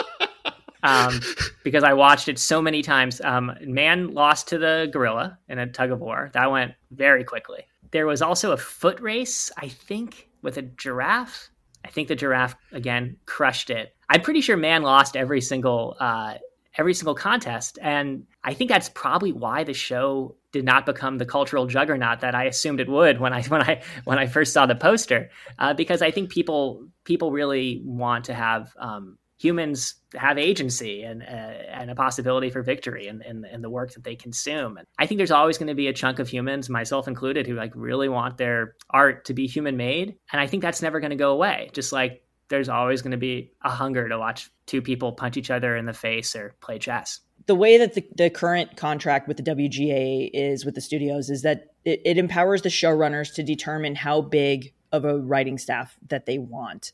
um, because I watched it so many times. Um, man lost to the gorilla in a tug of war. That went very quickly. There was also a foot race, I think, with a giraffe. I think the giraffe again crushed it. I'm pretty sure man lost every single uh, every single contest, and I think that's probably why the show did not become the cultural juggernaut that I assumed it would when I when I when I first saw the poster. Uh, because I think people people really want to have um, humans have agency and uh, and a possibility for victory in, in, in the work that they consume. And I think there's always going to be a chunk of humans, myself included, who like really want their art to be human made, and I think that's never going to go away. Just like there's always going to be a hunger to watch two people punch each other in the face or play chess. The way that the, the current contract with the WGA is with the studios is that it, it empowers the showrunners to determine how big of a writing staff that they want.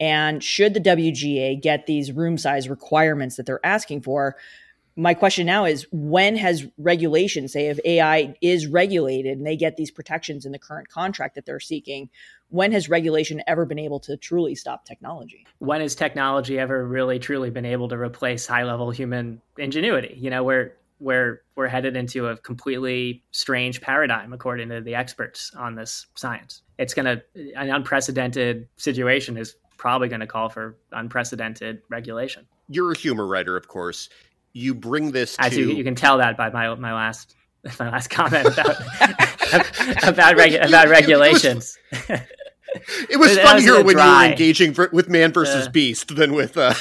And should the WGA get these room size requirements that they're asking for, my question now is when has regulation, say if AI is regulated and they get these protections in the current contract that they're seeking, when has regulation ever been able to truly stop technology? When has technology ever really truly been able to replace high level human ingenuity? You know, we're we're we're headed into a completely strange paradigm according to the experts on this science. It's gonna an unprecedented situation is probably going to call for unprecedented regulation. You're a humor writer, of course. You bring this As to you, you can tell that by my my last my last comment about about, regu- about regulations. It was funnier was when dry. you were engaging for, with Man versus Uh. Beast than with. Uh...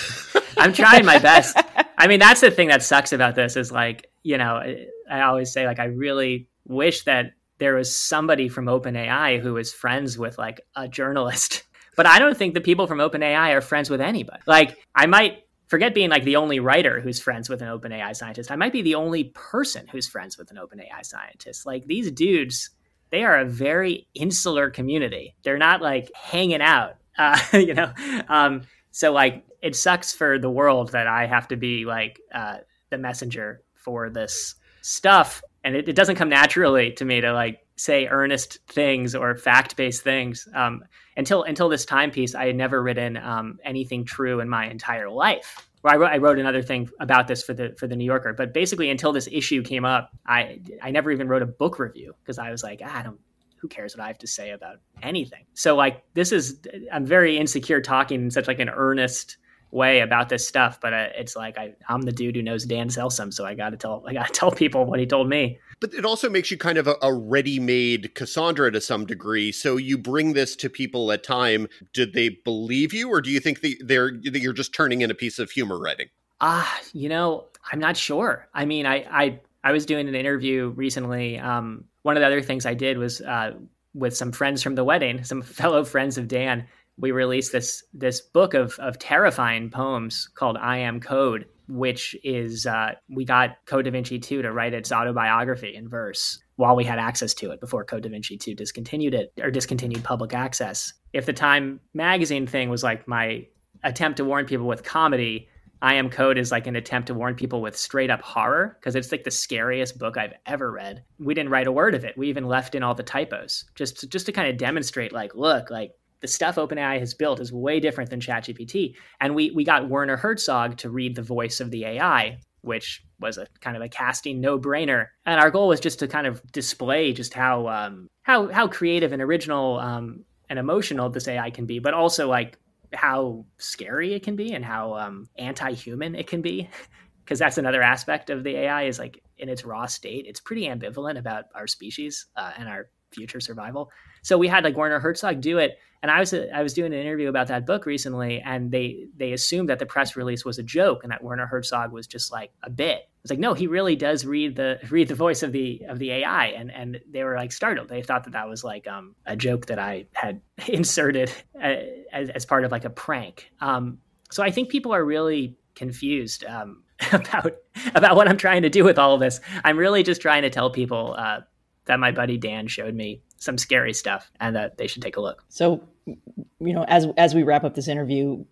I'm trying my best. I mean, that's the thing that sucks about this is like, you know, I- I always say like I really wish that there was somebody from OpenAI who was friends with like a journalist. But I don't think the people from OpenAI are friends with anybody. Like I might forget being like the only writer who's friends with an OpenAI scientist. I might be the only person who's friends with an OpenAI scientist. Like these dudes, they are a very insular community. They're not like hanging out, uh, you know. Um, so like it sucks for the world that I have to be like uh, the messenger for this stuff, and it, it doesn't come naturally to me to like say earnest things or fact based things. Um, until until this timepiece, I had never written um, anything true in my entire life. Well, I wrote, I wrote another thing about this for the for the New Yorker, but basically until this issue came up, I I never even wrote a book review because I was like, ah, I don't who cares what I have to say about anything. So like this is I'm very insecure talking in such like an earnest way about this stuff, but uh, it's like I, I'm the dude who knows Dan Selsam, so I got to tell I got to tell people what he told me. But it also makes you kind of a, a ready-made Cassandra to some degree. So you bring this to people at time. Did they believe you, or do you think that they're that you're just turning in a piece of humor writing? Ah, you know, I'm not sure. I mean, I I I was doing an interview recently. Um, one of the other things I did was uh, with some friends from the wedding, some fellow friends of Dan. We released this this book of of terrifying poems called "I Am Code," which is uh, we got Code Da Vinci 2 to write its autobiography in verse while we had access to it before Code Da Vinci 2 discontinued it or discontinued public access. If the Time magazine thing was like my attempt to warn people with comedy, I Am Code is like an attempt to warn people with straight up horror because it's like the scariest book I've ever read. We didn't write a word of it. We even left in all the typos just to, just to kind of demonstrate like look, like the stuff OpenAI has built is way different than ChatGPT. And we we got Werner Herzog to read the voice of the AI which was a kind of a casting no brainer. And our goal was just to kind of display just how um, how how creative and original um, and emotional this AI can be, but also like how scary it can be and how um, anti-human it can be. Because that's another aspect of the AI is like in its raw state, it's pretty ambivalent about our species uh, and our future survival. So we had like Werner Herzog do it, and I was I was doing an interview about that book recently, and they they assumed that the press release was a joke and that Werner Herzog was just like a bit. It's like no, he really does read the read the voice of the of the AI, and and they were like startled. They thought that that was like um, a joke that I had inserted uh, as, as part of like a prank. Um, so I think people are really confused um, about about what I'm trying to do with all of this. I'm really just trying to tell people uh, that my buddy Dan showed me some scary stuff and that they should take a look. So, you know, as as we wrap up this interview,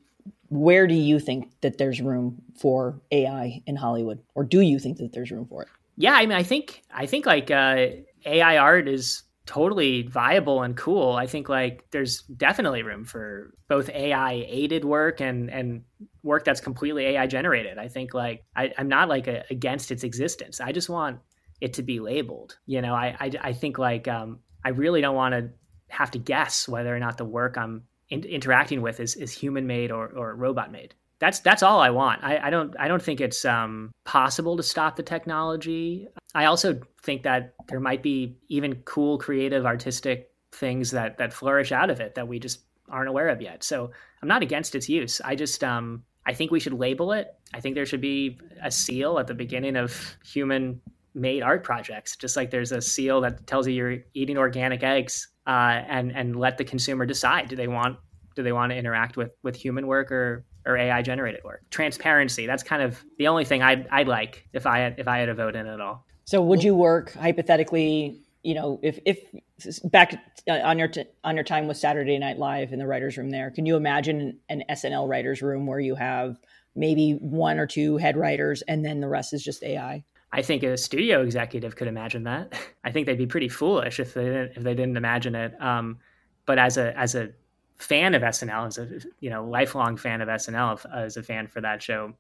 where do you think that there's room for AI in Hollywood, or do you think that there's room for it? Yeah, I mean, I think I think like uh, AI art is totally viable and cool. I think like there's definitely room for both AI aided work and and work that's completely AI generated. I think like I, am not like a, against its existence. I just want it to be labeled. You know, I I, I think like um, I really don't want to have to guess whether or not the work I'm in, interacting with is, is human made or, or robot made. That's that's all I want. I, I don't I don't think it's um, possible to stop the technology. I also think that there might be even cool, creative, artistic things that that flourish out of it that we just aren't aware of yet. So I'm not against its use. I just um, I think we should label it. I think there should be a seal at the beginning of human made art projects. Just like there's a seal that tells you you're eating organic eggs, uh, and and let the consumer decide do they want do they want to interact with with human work or or AI generated work. Transparency. That's kind of the only thing I'd I'd like if I had if I had a vote in it all. So would you work hypothetically? You know, if if back uh, on your t- on your time with Saturday Night Live in the writers' room, there, can you imagine an SNL writers' room where you have maybe one or two head writers and then the rest is just AI? I think a studio executive could imagine that. I think they'd be pretty foolish if they didn't, if they didn't imagine it. Um, but as a as a fan of SNL, as a you know lifelong fan of SNL, as a fan for that show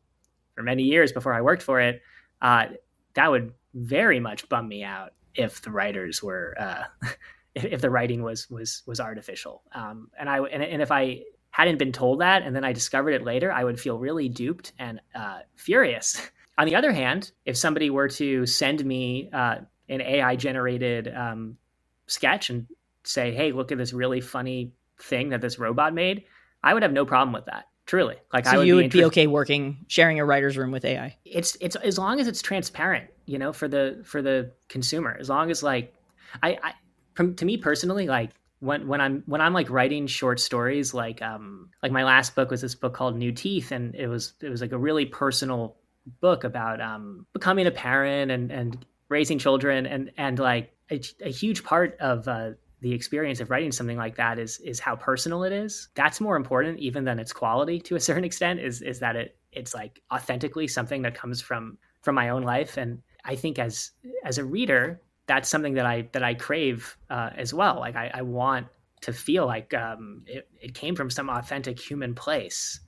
for many years before I worked for it, uh, that would very much bum me out if the writers were uh, if the writing was was was artificial. Um, and I and, and if I hadn't been told that and then I discovered it later, I would feel really duped and uh, furious On the other hand, if somebody were to send me uh, an AI generated um, sketch and say, "Hey, look at this really funny thing that this robot made," I would have no problem with that. Truly, like so I would you be would be okay working sharing a writer's room with AI. It's it's as long as it's transparent, you know, for the for the consumer. As long as like, I, I from, to me personally, like when when I'm when I'm like writing short stories, like um like my last book was this book called New Teeth, and it was it was like a really personal book about um, becoming a parent and and raising children and and like a, a huge part of uh, the experience of writing something like that is is how personal it is. That's more important even than its quality to a certain extent. Is is that it it's like authentically something that comes from from my own life and I think as as a reader that's something that I that I crave uh, as well. Like I, I want to feel like um, it, it came from some authentic human place.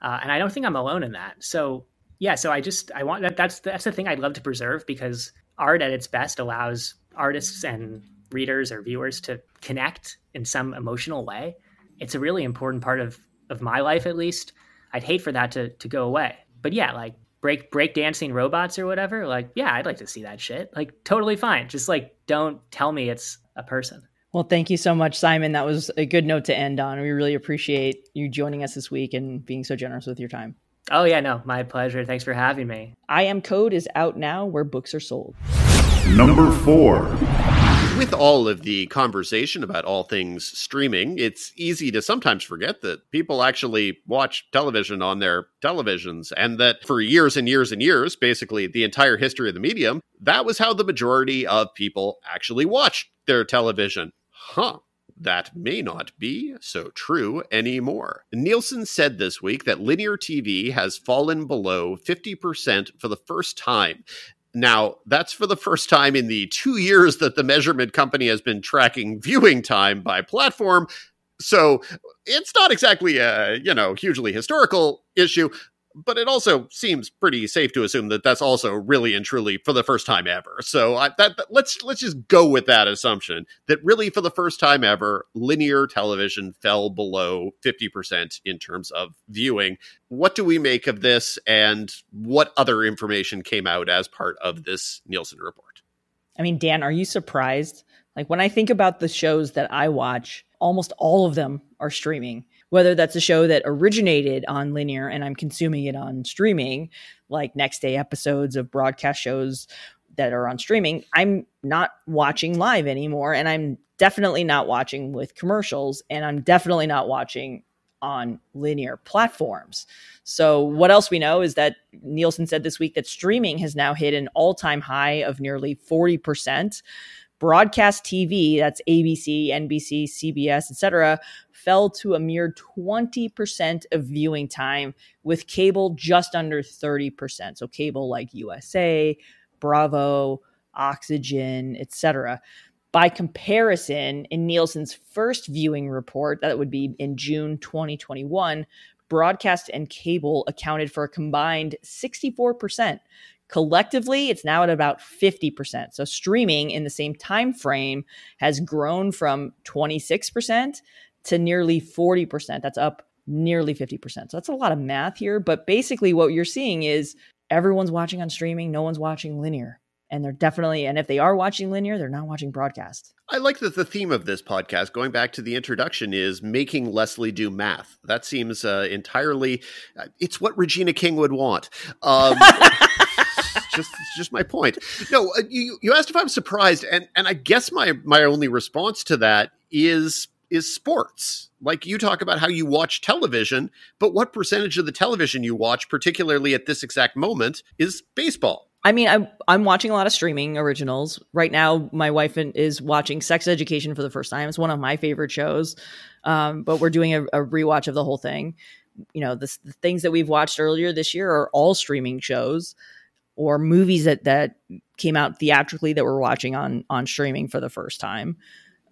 Uh, and I don't think I'm alone in that. So yeah, so I just I want that that's that's the thing I'd love to preserve because art at its best allows artists and readers or viewers to connect in some emotional way. It's a really important part of of my life at least. I'd hate for that to to go away. But yeah, like break break dancing robots or whatever, like yeah, I'd like to see that shit. Like totally fine. Just like don't tell me it's a person. Well, thank you so much, Simon. That was a good note to end on. We really appreciate you joining us this week and being so generous with your time. Oh, yeah, no, my pleasure. Thanks for having me. I Am Code is out now where books are sold. Number four. With all of the conversation about all things streaming, it's easy to sometimes forget that people actually watch television on their televisions, and that for years and years and years, basically the entire history of the medium, that was how the majority of people actually watched their television. Huh that may not be so true anymore. Nielsen said this week that linear TV has fallen below 50% for the first time. Now, that's for the first time in the two years that the measurement company has been tracking viewing time by platform. So it's not exactly a, you know, hugely historical issue, but it also seems pretty safe to assume that that's also really and truly for the first time ever. So I, that, that, let's let's just go with that assumption that really for the first time ever, linear television fell below fifty percent in terms of viewing. What do we make of this, and what other information came out as part of this Nielsen report? I mean, Dan, are you surprised? Like when I think about the shows that I watch, almost all of them are streaming whether that's a show that originated on linear and I'm consuming it on streaming, like next day episodes of broadcast shows that are on streaming, I'm not watching live anymore. And I'm definitely not watching with commercials. And I'm definitely not watching on linear platforms. So, what else we know is that Nielsen said this week that streaming has now hit an all time high of nearly 40%. Broadcast TV, that's ABC, NBC, CBS, etc., fell to a mere 20% of viewing time, with cable just under 30%. So, cable like USA, Bravo, Oxygen, etc. By comparison, in Nielsen's first viewing report, that would be in June 2021, broadcast and cable accounted for a combined 64%. Collectively, it's now at about 50%. So streaming in the same time frame has grown from 26% to nearly 40%. That's up nearly 50%. So that's a lot of math here. But basically, what you're seeing is everyone's watching on streaming, no one's watching linear. And they're definitely, and if they are watching linear, they're not watching broadcast. I like that the theme of this podcast, going back to the introduction, is making Leslie do math. That seems uh, entirely, uh, it's what Regina King would want. Um, just just my point. No, uh, you you asked if I'm surprised, and and I guess my my only response to that is is sports. Like you talk about how you watch television, but what percentage of the television you watch, particularly at this exact moment, is baseball? I mean, I'm I'm watching a lot of streaming originals right now. My wife is watching Sex Education for the first time. It's one of my favorite shows, um, but we're doing a, a, rewatch of the whole thing. You know, the, the things that we've watched earlier this year are all streaming shows or movies that that came out theatrically that we're watching on on streaming for the first time.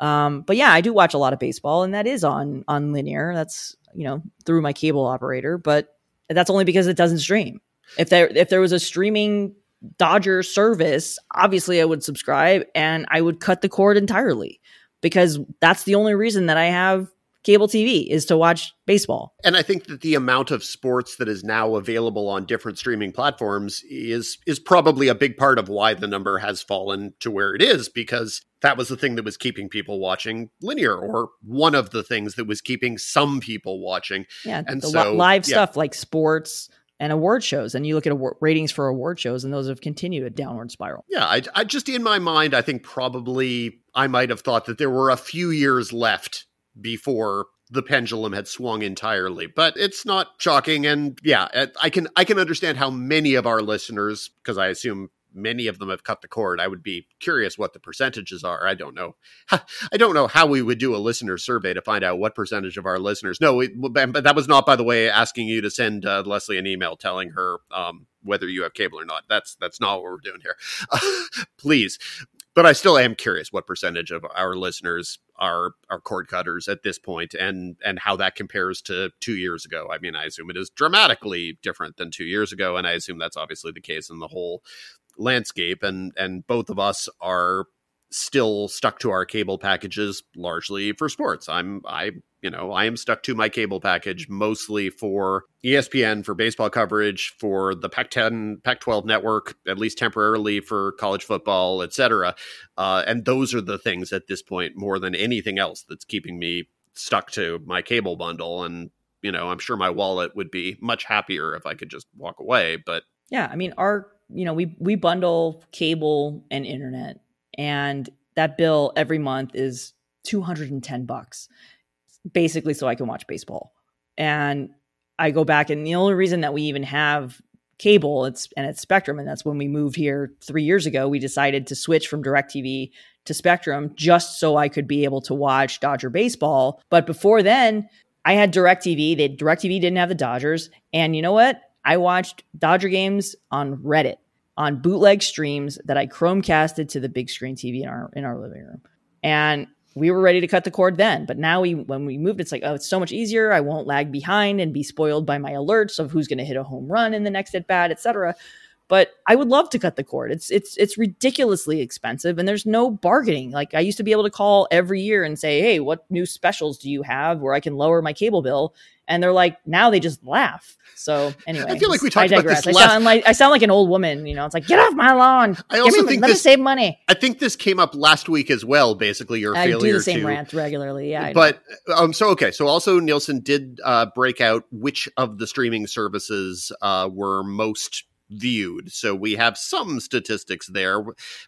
Um, but yeah, I do watch a lot of baseball, and that is on on linear. That's you know through my cable operator, but that's only because it doesn't stream. If there if there was a streaming Dodger service, obviously I would subscribe and I would cut the cord entirely because that's the only reason that I have cable TV is to watch baseball. And I think that the amount of sports that is now available on different streaming platforms is is probably a big part of why the number has fallen to where it is because that was the thing that was keeping people watching linear or one of the things that was keeping some people watching. Yeah, and so live yeah. stuff like sports, and award shows and you look at award, ratings for award shows and those have continued a downward spiral yeah I, I, just in my mind i think probably i might have thought that there were a few years left before the pendulum had swung entirely but it's not shocking. And yeah i can i can understand how many of our listeners because i assume many of them have cut the cord i would be curious what the percentages are. I don't know. I don't know how we would do a listener survey to find out what percentage of our listeners no but that was not by the way asking you to send uh, leslie an email telling her um, whether you have cable or not. That's that's not what we're doing here. Please. But I still am curious what percentage of our listeners are are cord cutters at this point and and how that compares to 2 years ago. I mean, I assume it is dramatically different than 2 years ago and I assume that's obviously the case in the whole landscape and and both of us are still stuck to our cable packages largely for sports. I'm I you know, I am stuck to my cable package mostly for ESPN for baseball coverage, for the Pac-10, Pac-12 network, at least temporarily for college football, etc. Uh, and those are the things at this point more than anything else that's keeping me stuck to my cable bundle. And you know, I'm sure my wallet would be much happier if I could just walk away. But yeah, I mean, our you know we we bundle cable and internet and that bill every month is 210 bucks basically so I can watch baseball. And I go back and the only reason that we even have cable it's and it's Spectrum and that's when we moved here 3 years ago we decided to switch from DirecTV to Spectrum just so I could be able to watch Dodger baseball. But before then, I had DirecTV. They DirecTV didn't have the Dodgers and you know what? I watched Dodger games on Reddit on bootleg streams that I Chromecasted to the big screen TV in our in our living room. And we were ready to cut the cord then. But now we, when we moved, it's like, oh, it's so much easier. I won't lag behind and be spoiled by my alerts of who's going to hit a home run in the next at bat, et cetera. But I would love to cut the cord. It's it's it's ridiculously expensive, and there's no bargaining. Like I used to be able to call every year and say, "Hey, what new specials do you have where I can lower my cable bill?" And they're like, now they just laugh. So anyway, I feel like we talked I about this I last- sound like I sound like an old woman. You know, it's like get off my lawn. I also me- think let this- me save money. I think this came up last week as well. Basically, your I do the same to rant regularly. Yeah, but um so okay so also nielsen did uh break out which of the streaming services uh were most viewed so we have some statistics there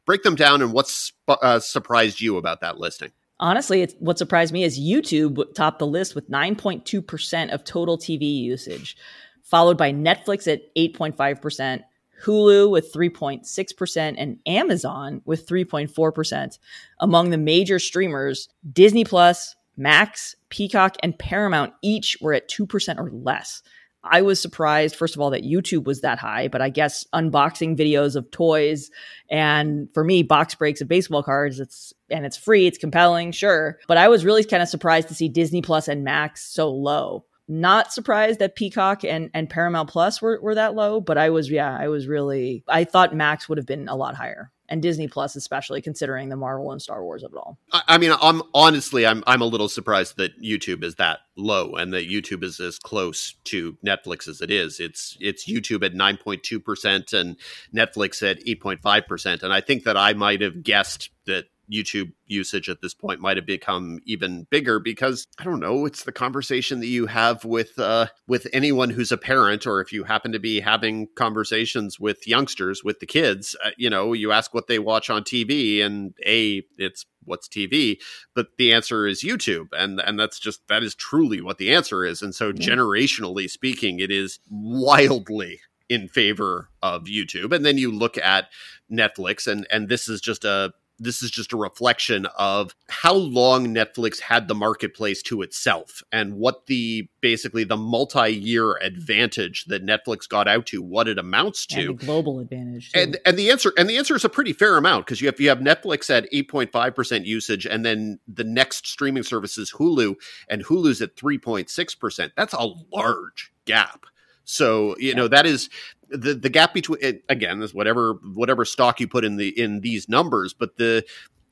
break them down and what's uh, surprised you about that listing honestly, what surprised me is YouTube topped the list with 9.2% of total TV usage, followed by Netflix at 8.5%, Hulu with 3.6%, and Amazon with 3.4%. Among the major streamers, Disney Plus, Max, Peacock, and Paramount each were at 2% or less. I was surprised, first of all, that YouTube was that high, but I guess unboxing videos of toys and for me, box breaks of baseball cards, it's and it's free, it's compelling, sure. But I was really kind of surprised to see Disney Plus and Max so low. Not surprised that Peacock and, and Paramount Plus were, were that low, but I was, yeah, I was really, I thought Max would have been a lot higher. And Disney Plus, especially considering the Marvel and Star Wars of it all. I, I mean i'm honestly i'm i'm a little surprised that youtube is that low and that youtube is as close to netflix as it is it's it's youtube at 9.2% and netflix at 8.5% and i think that i might have guessed that YouTube usage at this point might have become even bigger because I don't know, it's the conversation that you have with uh, with anyone who's a parent, or if you happen to be having conversations with youngsters, with the kids. Uh, you know, you ask what they watch on TV, and a it's what's TV, but the answer is YouTube, and and that's just that is truly what the answer is. And so, generationally speaking, it is wildly in favor of YouTube. And then you look at Netflix, and and this is just a this is just a reflection of how long Netflix had the marketplace to itself and what the basically the multi-year advantage that Netflix got out to, what it amounts to. And the global advantage. too. And and the answer and the answer is a pretty fair amount because you have you have Netflix at eight point five percent usage, and then the next streaming service is Hulu, and Hulu's at three point six percent. That's a large gap. So you know that is the the gap between it, again is whatever whatever stock you put in the in these numbers, but the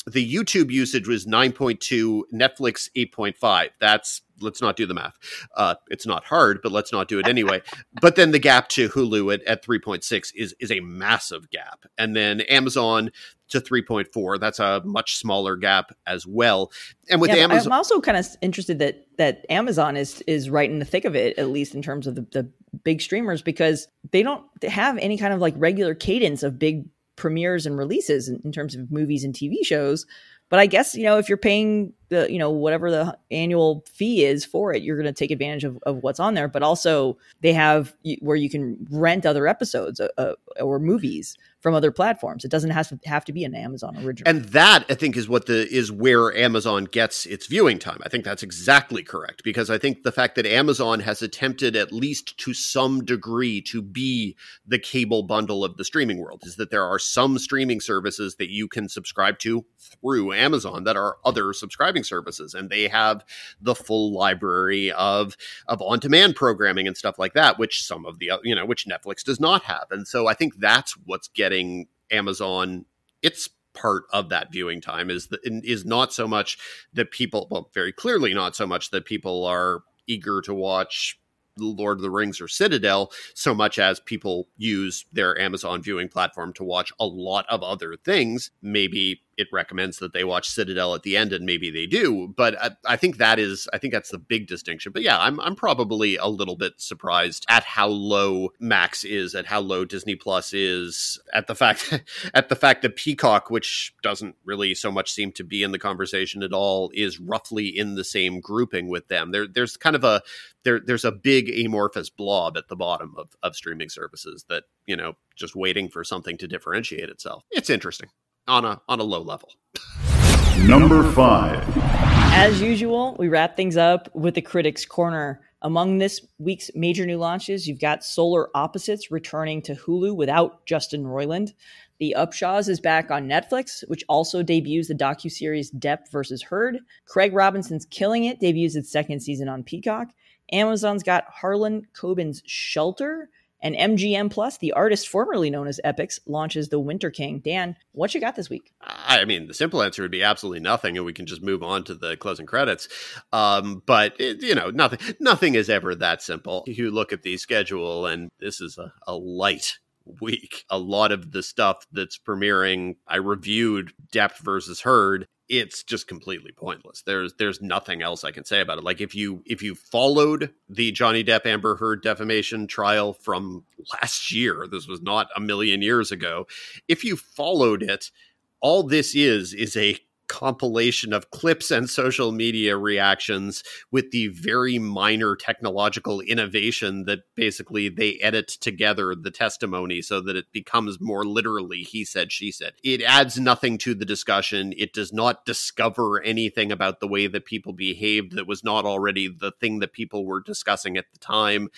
the YouTube usage was 9.2, Netflix 8.5. That's let's not do the math. Uh, it's not hard, but let's not do it anyway. but then the gap to Hulu at, at 3.6 is is a massive gap. And then Amazon to 3.4, that's a much smaller gap as well. And with Yeah, Amazon I'm also kind of interested that that Amazon is is right in the thick of it, at least in terms of the, the big streamers, because they don't have any kind of like regular cadence of big premieres and releases in, in terms of movies and TV shows. But I guess you know if you're paying the you know whatever the annual fee is for it, you're going to take advantage of, of what's on there. But also they have where you can rent other episodes uh, uh, or movies from other platforms. It doesn't have to have to be an Amazon original. And that I think is what the is where Amazon gets its viewing time. I think that's exactly correct because I think the fact that Amazon has attempted at least to some degree to be the cable bundle of the streaming world is that there are some streaming services that you can subscribe to through Amazon that are other subscribing services and they have the full library of of on-demand programming and stuff like that which some of the you know which Netflix does not have. And so I think that's what's getting Amazon its part of that viewing time is the, is not so much that people well very clearly not so much that people are eager to watch Lord of the Rings or Citadel so much as people use their Amazon viewing platform to watch a lot of other things. Maybe it recommends that they watch Citadel at the end, and maybe they do. But I, I think that is, I think that's the big distinction. But yeah, I'm I'm probably a little bit surprised at how low Max is, at how low Disney Plus is, at the fact at the fact that Peacock, which doesn't really so much seem to be in the conversation at all, is roughly in the same grouping with them. There, there's kind of a there, there's a big amorphous blob at the bottom of of streaming services that you know just waiting for something to differentiate itself. It's interesting on a on a low level. Number five. As usual, we wrap things up with the Critics Corner. Among this week's major new launches, you've got Solar Opposites returning to Hulu without Justin Roiland. The Upshaws is back on Netflix, which also debuts the docuseries Depp versus Heard. Craig Robinson's Killing It debuts its second season on Peacock. Amazon's got Harlan Coben's Shelter, and MGM Plus, the artist formerly known as Epix, launches The Winter King. Dan, what you got this week? I mean, the simple answer would be absolutely nothing, and we can just move on to the closing credits. Um, but it, you know, nothing, nothing is ever that simple. You look at the schedule, and this is a, a light week. A lot of the stuff that's premiering, I reviewed Depp versus Heard, it's just completely pointless. There's there's nothing else I can say about it. Like if you if you followed the Johnny Depp Amber Heard defamation trial from last year, this was not a million years ago. If you followed it, all this is is a compilation of clips and social media reactions with the very minor technological innovation that basically they edit together the testimony so that it becomes more literally he said she said. It adds nothing to the discussion. It does not discover anything about the way that people behaved that was not already the thing that people were discussing at the time.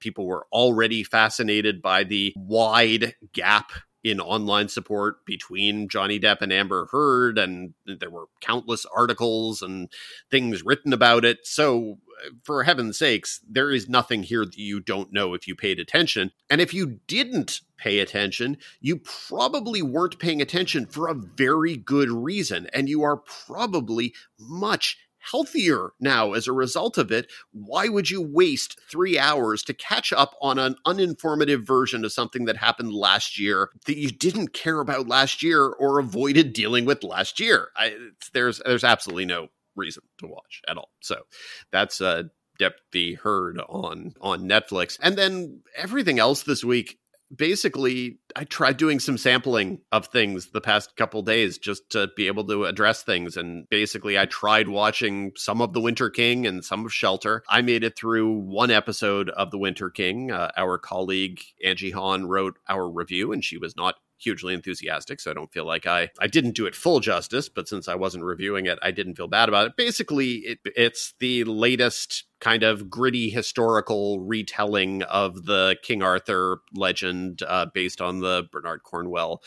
People were already fascinated by the wide gap in online support between Johnny Depp and Amber Heard, and there were countless articles and things written about it. So, uh, for heaven's sakes, there is nothing here that you don't know if you paid attention. And if you didn't pay attention, you probably weren't paying attention for a very good reason. And you are probably much healthier now as a result of it, why would you waste three hours to catch up on an uninformative version of something that happened last year that you didn't care about last year or avoided dealing with last year? I, there's there's absolutely no reason to watch at all. So that's uh, Depp v. Heard on on Netflix, and then everything else this week basically I tried doing some sampling of things the past couple days just to be able to address things and basically I tried watching some of The Winter King and some of Shelter. I made it through one episode of The Winter King. Uh, our colleague Angie Han wrote our review and she was not hugely enthusiastic, so I don't feel like I I didn't do it full justice. But since I wasn't reviewing it, I didn't feel bad about it. Basically, it, it's the latest kind of gritty historical retelling of the King Arthur legend, uh, based on the Bernard Cornwell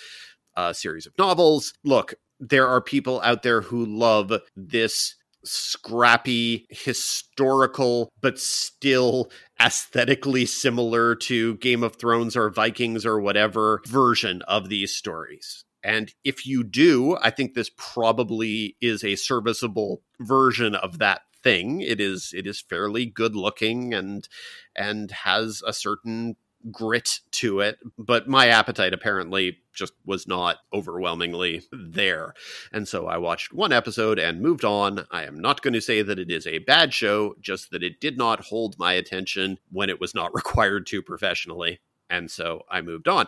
uh, series of novels. Look, there are people out there who love this scrappy, historical, but still aesthetically similar to Game of Thrones or Vikings or whatever version of these stories. And if you do, I think this probably is a serviceable version of that thing. It is it is fairly good looking and and has a certain grit to it, but my appetite apparently just was not overwhelmingly there. And so I watched one episode and moved on. I am not going to say that it is a bad show, just that it did not hold my attention when it was not required to professionally. And so I moved on.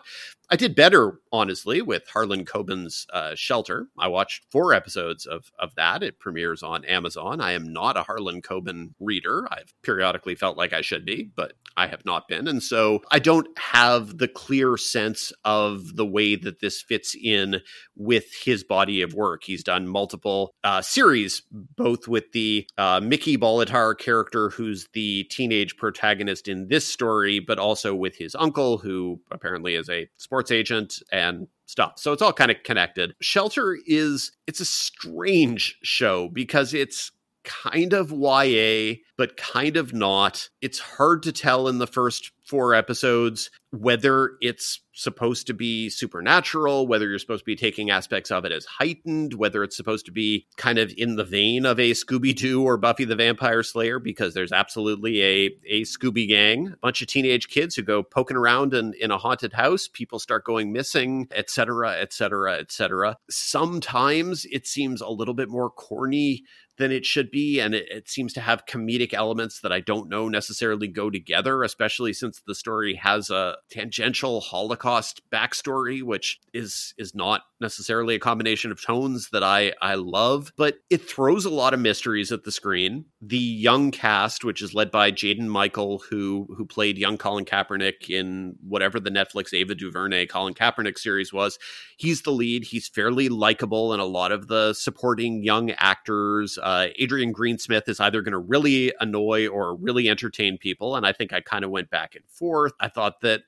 I did better, honestly, with Harlan Coben's uh, Shelter. I watched four episodes of, of that. It premieres on Amazon. I am not a Harlan Coben reader. I've periodically felt like I should be, but I have not been. And so I don't have the clear sense of the way that this fits in with his body of work. He's done multiple uh, series, both with the uh, Mickey Bolitar character, who's the teenage protagonist in this story, but also with his uncle, who apparently is a sports agent and stuff. So it's all kind of connected. Shelter is it's a strange show because it's kind of YA, but kind of not. It's hard to tell in the first four episodes whether it's supposed to be supernatural, whether you're supposed to be taking aspects of it as heightened, whether it's supposed to be kind of in the vein of a Scooby Doo or Buffy the Vampire Slayer, because there's absolutely a, a Scooby gang, a bunch of teenage kids who go poking around in, in a haunted house, people start going missing, etc., etc., etc. Sometimes it seems a little bit more corny than it should be. And it, it, seems to have comedic elements that I don't know necessarily go together, especially since the story has a tangential Holocaust backstory, which is is not necessarily a combination of tones that I I love, but it throws a lot of mysteries at the screen. The young cast, which is led by Jaden Michael, who who played young Colin Kaepernick in whatever the Netflix Ava DuVernay Colin Kaepernick series was, he's the lead. He's fairly likable, and a lot of the supporting young actors uh, Uh, Adrian Greensmith is either going to really annoy or really entertain people. And I think I kind of went back and forth. I thought that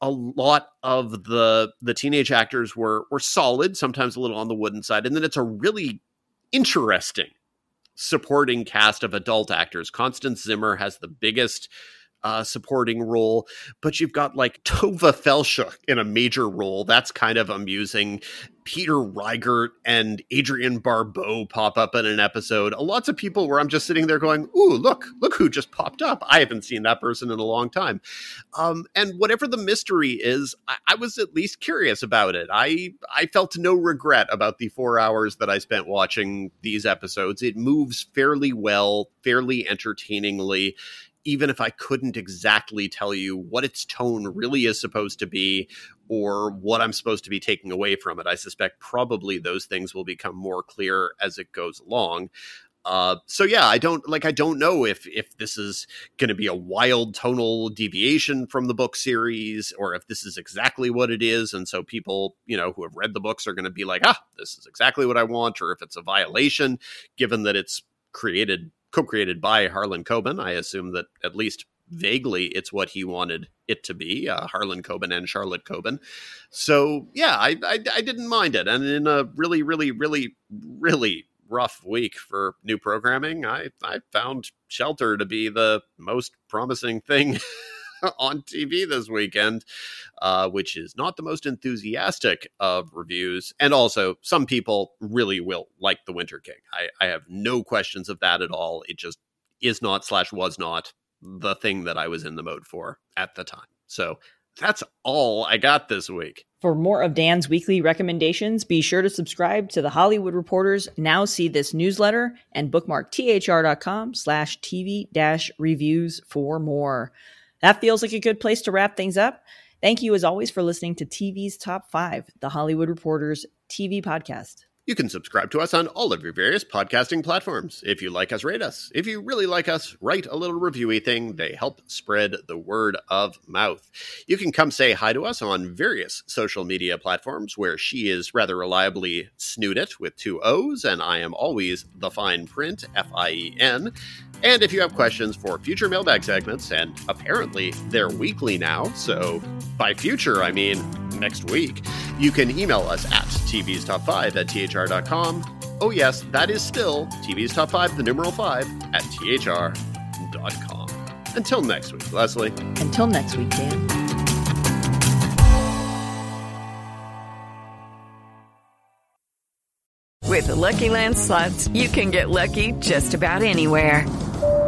a lot of the the teenage actors were were solid, sometimes a little on the wooden side, and then it's a really interesting supporting cast of adult actors. Constance Zimmer has the biggest uh, supporting role, but you've got like Tovah Feldshuh in a major role. That's kind of amusing. Peter Riegert and Adrienne Barbeau pop up in an episode. Lots of people where I'm just sitting there going, "Ooh, look, look who just popped up." I haven't seen that person in a long time. Um, and whatever the mystery is, I, I was at least curious about it. I I felt no regret about the four hours that I spent watching these episodes. It moves fairly well, fairly entertainingly even if I couldn't exactly tell you what its tone really is supposed to be or what I'm supposed to be taking away from it. I suspect probably those things will become more clear as it goes along. Uh, so yeah, I don't like. I don't know if if this is going to be a wild tonal deviation from the book series, or if this is exactly what it is. And so people, you know, who have read the books are going to be like, ah, this is exactly what I want, or if it's a violation, given that it's created co-created by Harlan Coben. I assume that at least vaguely it's what he wanted it to be uh, harlan coben and charlotte coben so yeah I, I, I didn't mind it and in a really really really really rough week for new programming i i found shelter to be the most promising thing on TV this weekend, uh, which is not the most enthusiastic of reviews. And also, some people really will like The Winter King. I, I have no questions of that at all. It just is not slash was not the thing that I was in the mode for at the time. So that's all I got this week. For more of Dan's weekly recommendations, be sure to subscribe to the Hollywood Reporters Now See This newsletter and bookmark thr.com slash TV dash reviews for more. That feels like a good place to wrap things up. Thank you, as always, for listening to TV's Top 5, the Hollywood Reporters TV podcast. You can subscribe to us on all of your various podcasting platforms. If you like us, rate us. If you really like us, write a little reviewy thing. They help spread the word of mouth. You can come say hi to us on various social media platforms where she is rather reliably Snoodit with two O's, and I am always the fine print, F I E N. And if you have questions for future mailbag segments, and apparently they're weekly now, so by future, I mean next week, you can email us at TV's Top 5 at THR.com. Oh, yes, that is still TV's Top 5, the numeral 5, at THR.com. Until next week, Lesley. Until next week, Dan. With the Lucky Land slots, you can get lucky just about anywhere.